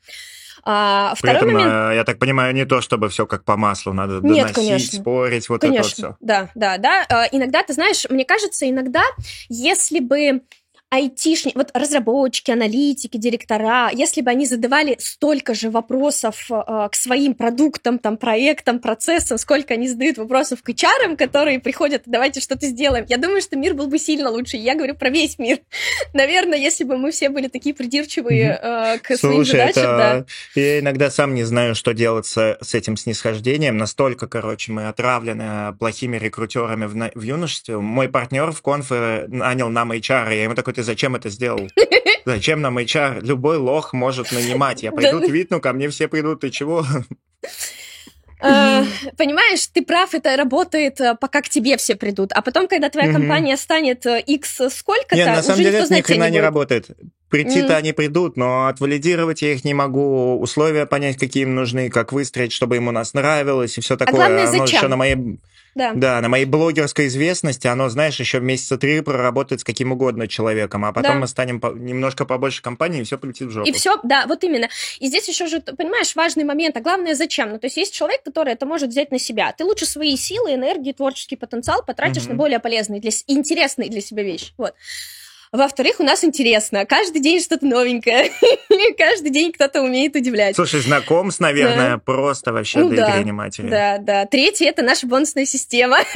Speaker 1: А, При этом, момент... Э, я так понимаю, не то, чтобы все как по маслу, надо Нет, доносить, конечно. спорить, вот конечно. это вот все.
Speaker 2: Да, да, да. А, иногда, ты знаешь, мне кажется, иногда, если бы айтишники, вот разработчики, аналитики, директора, если бы они задавали столько же вопросов э, к своим продуктам, там, проектам, процессам, сколько они задают вопросов к HR, которые приходят, давайте что-то сделаем, я думаю, что мир был бы сильно лучше. Я говорю про весь мир. Наверное, если бы мы все были такие придирчивые э, к Слушай, своим задачам, это...
Speaker 1: да. Я иногда сам не знаю, что делать с, с этим снисхождением. Настолько, короче, мы отравлены плохими рекрутерами в, в юношестве. Мой партнер в конфе нанял нам HR, я ему такой, ты зачем это сделал? Зачем нам HR? Любой лох может нанимать. Я пойду твитну, ко мне все придут, ты чего?
Speaker 2: Э, понимаешь, ты прав, это работает, э, пока к тебе все придут. А потом, когда твоя компания станет X э, сколько-то, Нет,
Speaker 1: на самом деле это ни хрена не работает. Прийти-то они придут, но отвалидировать я их не могу, условия понять, какие им нужны, как выстроить, чтобы ему нас нравилось и все а такое. А главное, зачем? еще на моей да. да, на моей блогерской известности оно, знаешь, еще месяца три проработает с каким угодно человеком, а потом да. мы станем по- немножко побольше компании, и все полетит в жопу.
Speaker 2: И все, да, вот именно. И здесь еще же, понимаешь, важный момент, а главное, зачем? Ну, то есть есть человек, который это может взять на себя. Ты лучше свои силы, энергии, творческий потенциал потратишь угу. на более полезные, для, интересные для себя вещи. Вот. Во-вторых, у нас интересно. Каждый день что-то новенькое. Каждый день кто-то умеет удивлять.
Speaker 1: Слушай, знакомств, наверное, да. просто вообще ну, до да, матери.
Speaker 2: Да, да. Третье – это наша бонусная система.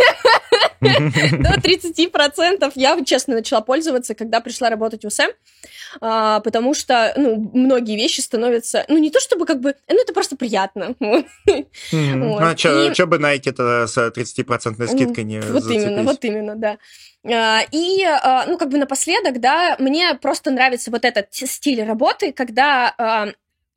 Speaker 2: До 30% я, честно, начала пользоваться, когда пришла работать в УСМ, а, потому что, ну, многие вещи становятся, ну, не то чтобы как бы, ну, это просто приятно.
Speaker 1: Ну, а что бы Nike-то с 30% скидкой не
Speaker 2: Вот именно, вот именно, да. А, и, а, ну, как бы напоследок, да, мне просто нравится вот этот стиль работы, когда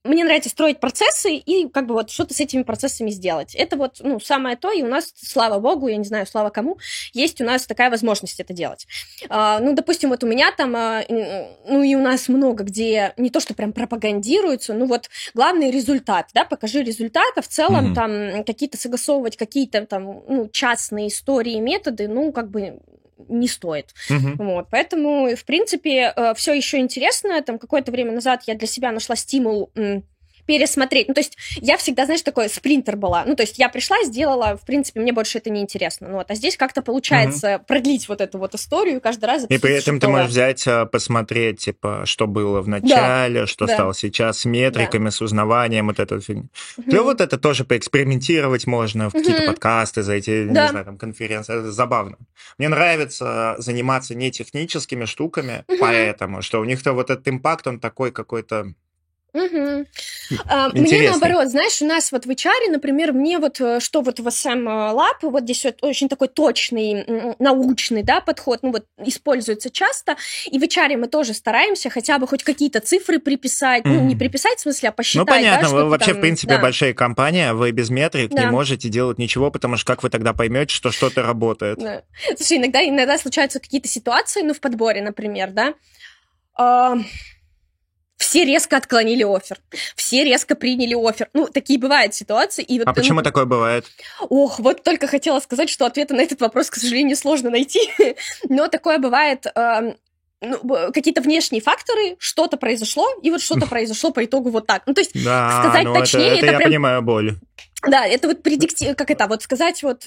Speaker 2: мне нравится строить процессы и как бы вот что-то с этими процессами сделать. Это вот, ну, самое то, и у нас, слава богу, я не знаю, слава кому, есть у нас такая возможность это делать. А, ну, допустим, вот у меня там, а, ну, и у нас много где не то, что прям пропагандируется, ну, вот главный результат, да, покажи результат, а в целом mm-hmm. там какие-то согласовывать какие-то там, ну, частные истории, методы, ну, как бы не стоит. Угу. Вот, поэтому, в принципе, э, все еще интересно. Там какое-то время назад я для себя нашла стимул пересмотреть. Ну, то есть я всегда, знаешь, такой спринтер была. Ну, то есть я пришла, сделала, в принципе, мне больше это не интересно. Ну, вот, а здесь как-то получается угу. продлить вот эту вот историю каждый раз.
Speaker 1: И при этом ты можешь взять, а, посмотреть, типа, что было в начале, да. что да. стало сейчас, с метриками, да. с узнаванием, вот это фигня. Угу. Да вот это тоже поэкспериментировать можно, в угу. какие-то подкасты зайти, да. не знаю, там, конференции. Это забавно. Мне нравится заниматься не техническими штуками, угу. поэтому, что у них-то вот этот импакт, он такой какой-то
Speaker 2: Угу. А, мне наоборот, знаешь, у нас вот в HR, например, мне вот э, что вот в SM Lab, вот здесь вот очень такой точный научный, да, подход, ну вот используется часто, и в HR мы тоже стараемся хотя бы хоть какие-то цифры приписать, mm. ну не приписать в смысле, а посчитать.
Speaker 1: Ну понятно, да, вы вообще там, в принципе да. большая компания, вы без метрик да. не можете делать ничего, потому что как вы тогда поймете, что что-то работает? Да.
Speaker 2: Слушай, иногда иногда случаются какие-то ситуации, ну в подборе, например, да. Все резко отклонили офер, все резко приняли офер. Ну, такие бывают ситуации. И
Speaker 1: вот, а почему
Speaker 2: ну,
Speaker 1: такое бывает?
Speaker 2: Ох, вот только хотела сказать, что ответа на этот вопрос, к сожалению, сложно найти. Но такое бывает э, ну, какие-то внешние факторы, что-то произошло, и вот что-то произошло по итогу вот так. Ну, то есть да, сказать ну точнее...
Speaker 1: Это, это, это я прям... понимаю боль.
Speaker 2: Да, это вот предиктив... Как это? Вот сказать вот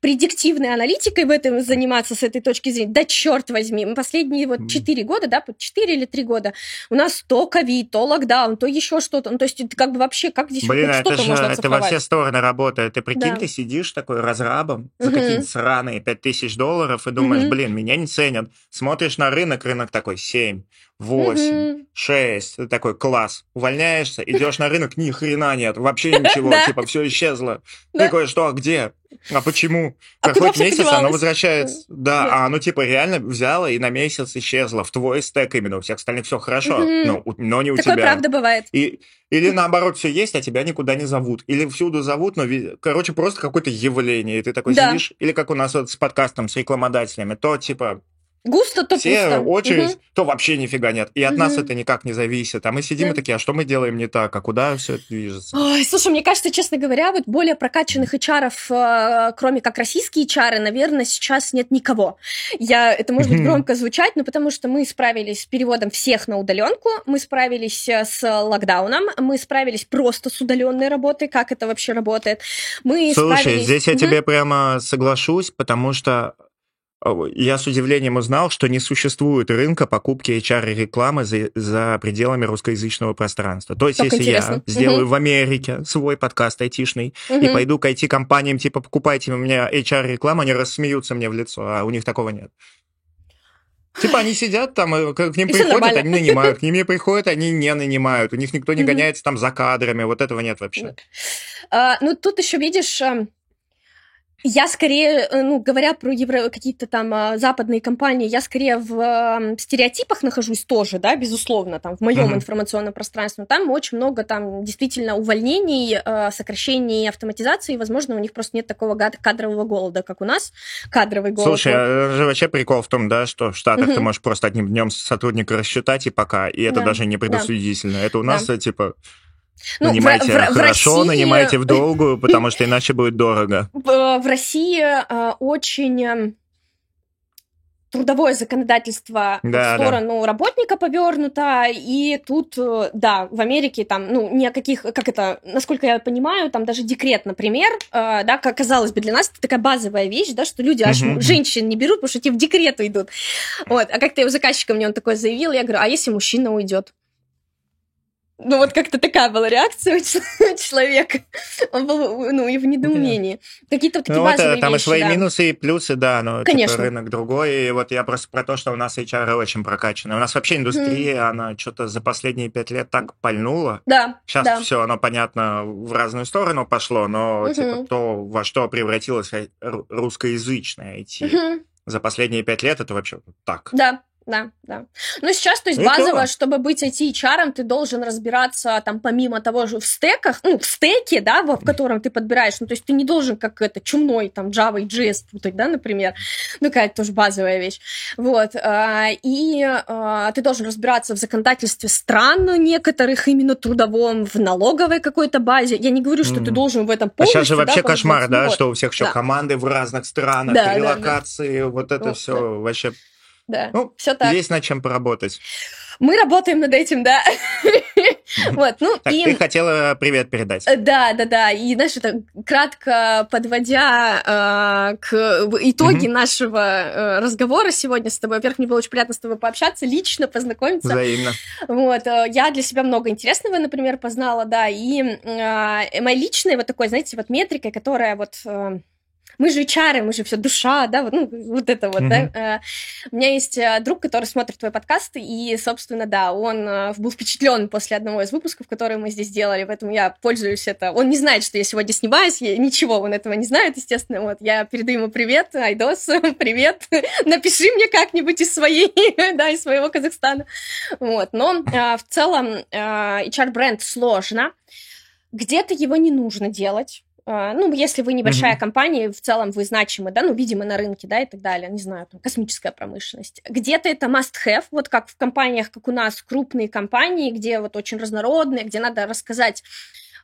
Speaker 2: предиктивной аналитикой в этом заниматься с этой точки зрения. Да черт возьми, мы последние вот 4 года, да, 4 или 3 года, у нас то ковид, то локдаун, то еще что-то. Ну, то есть как бы вообще, как здесь
Speaker 1: Блин,
Speaker 2: это
Speaker 1: же, можно это во все стороны работает. Ты прикинь, да. ты сидишь такой разрабом за угу. какие-нибудь сраные 5000 долларов и думаешь, угу. блин, меня не ценят. Смотришь на рынок, рынок такой 7, 8, угу. 6, ты такой, класс, увольняешься, идешь на рынок, ни хрена нет, вообще ничего, типа все исчезло. Ты такой, что, а где? А почему? А Проходит месяц, оно возвращается. Да, а оно типа реально взяло и на месяц исчезло. В твой стек именно, у всех остальных все хорошо, но, но не у тебя.
Speaker 2: Такое правда бывает.
Speaker 1: И, или наоборот, все есть, а тебя никуда не зовут. Или всюду зовут, но, короче, просто какое-то явление. И ты такой сидишь, или как у нас вот с подкастом, с рекламодателями, то типа
Speaker 2: Густо, то
Speaker 1: Все
Speaker 2: пусто.
Speaker 1: очередь, угу. то вообще нифига нет. И от угу. нас это никак не зависит. А мы сидим да. и такие, а что мы делаем не так? А куда все это движется?
Speaker 2: Ой, слушай, мне кажется, честно говоря, вот более прокачанных HR, э, кроме как российские HR, наверное, сейчас нет никого. Я, это может быть громко звучать, но потому что мы справились с переводом всех на удаленку, мы справились э, с локдауном, мы справились просто с удаленной работой, как это вообще работает. Мы
Speaker 1: Слушай,
Speaker 2: справились...
Speaker 1: здесь я угу. тебе прямо соглашусь, потому что я с удивлением узнал, что не существует рынка покупки HR-рекламы за, за пределами русскоязычного пространства. То есть, так если интересно. я сделаю угу. в Америке свой подкаст айтишный угу. и пойду к IT-компаниям, типа, покупайте у меня HR-рекламу, они рассмеются мне в лицо, а у них такого нет. Типа они сидят там, э, к ним и приходят, они нанимают, к ним не приходят, они не нанимают, у них никто не гоняется там за кадрами, вот этого нет вообще.
Speaker 2: А, ну тут еще видишь, я скорее, э, ну, говоря про евро... какие-то там а, западные компании, я скорее в э, стереотипах нахожусь тоже, да, безусловно, там, в моем mm-hmm. информационном пространстве. Там очень много там действительно увольнений, э, сокращений, автоматизации, и, возможно, у них просто нет такого кадрового голода, как у нас. Кадровый голод.
Speaker 1: Слушай, а же вообще прикол в том, да, что в Штатах mm-hmm. ты можешь просто одним днем сотрудника рассчитать и пока, и это да. даже не предусудительно. Да. Это у нас, да. типа, ну, нанимайте в, в, хорошо, в России... нанимайте в долгую, потому что иначе будет дорого.
Speaker 2: В, в России э, очень эм, трудовое законодательство да, в сторону да. работника повернуто, и тут, э, да, в Америке там, ну, ни о каких, как это, насколько я понимаю, там даже декрет, например, э, да, как казалось бы, для нас это такая базовая вещь, да, что люди аж женщин не берут, потому что те в декрет уйдут. Вот, а как-то у заказчика мне он такой заявил, я говорю, а если мужчина уйдет? Ну, вот как-то такая была реакция у человека. Он был, ну, и в недоумении. Какие-то такие ну, базовые
Speaker 1: вот, Там
Speaker 2: вещи,
Speaker 1: и свои
Speaker 2: да.
Speaker 1: минусы, и плюсы, да, но
Speaker 2: типа, Конечно.
Speaker 1: Типа, рынок другой. И вот я просто про то, что у нас HR очень прокачаны. У нас вообще индустрия, mm. она что-то за последние пять лет так пальнула.
Speaker 2: Да,
Speaker 1: Сейчас
Speaker 2: да.
Speaker 1: все, оно, понятно, в разную сторону пошло, но mm-hmm. типа то, во что превратилось русскоязычное IT. Mm-hmm. За последние пять лет это вообще так.
Speaker 2: Да, да, да. Ну, сейчас, то есть, Это базово, чтобы быть IT-HR, ты должен разбираться, там, помимо того же в стеках, ну, в стеке, да, в, в котором ты подбираешь, ну, то есть, ты не должен, как это, чумной, там, Java и JS путать, да, например, ну, какая-то тоже базовая вещь, вот, а, и а, ты должен разбираться в законодательстве стран некоторых, именно трудовом, в налоговой какой-то базе, я не говорю, что mm. ты должен в этом полностью,
Speaker 1: А сейчас же вообще да, кошмар, да, вот. что у всех еще да. команды в разных странах, да, релокации, да, да. вот это ну, все да. вообще
Speaker 2: да. Ну, все так.
Speaker 1: Есть над чем поработать.
Speaker 2: Мы работаем над этим, да.
Speaker 1: Вот, ну так, и... ты хотела привет передать. Э,
Speaker 2: да, да, да. И, знаешь, это кратко подводя э, к итоги mm нашего э, разговора сегодня с тобой. Во-первых, мне было очень приятно с тобой пообщаться, лично познакомиться.
Speaker 1: Взаимно.
Speaker 2: Вот, э, я для себя много интересного, например, познала, да, и э, моя личная вот такой, знаете, вот метрика, которая вот... Э, мы же HR, мы же все душа, да, вот, ну, вот это вот, mm-hmm. да. Э, у меня есть э, друг, который смотрит твой подкаст, и, собственно, да, он э, был впечатлен после одного из выпусков, которые мы здесь делали, поэтому я пользуюсь это. Он не знает, что я сегодня снимаюсь, я, ничего, он этого не знает, естественно, вот. Я передаю ему привет, Айдос, привет, напиши мне как-нибудь из своей, да, из своего Казахстана. Вот, но в целом HR-бренд сложно, где-то его не нужно делать, ну, если вы небольшая mm-hmm. компания, в целом вы значимы, да, ну, видимы на рынке, да, и так далее, не знаю, там, космическая промышленность. Где-то это must-have, вот как в компаниях, как у нас, крупные компании, где вот очень разнородные, где надо рассказать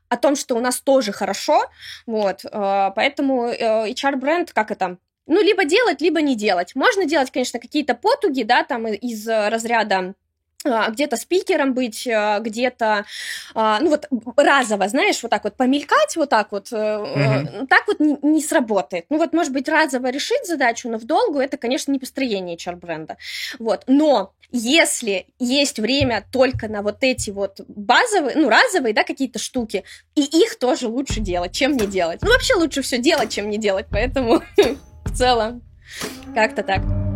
Speaker 2: о том, что у нас тоже хорошо, вот, а, поэтому э, HR-бренд, как это, ну, либо делать, либо не делать. Можно делать, конечно, какие-то потуги, да, там из разряда а, где-то спикером быть, а, где-то, а, ну вот разово, знаешь, вот так вот помелькать, вот так вот, mm-hmm. так вот не, не сработает. Ну вот, может быть, разово решить задачу, но в долгу это, конечно, не построение HR-бренда. Вот, но если есть время только на вот эти вот базовые, ну, разовые, да, какие-то штуки, и их тоже лучше делать, чем не делать. Ну, вообще лучше все делать, чем не делать, поэтому в целом как-то так.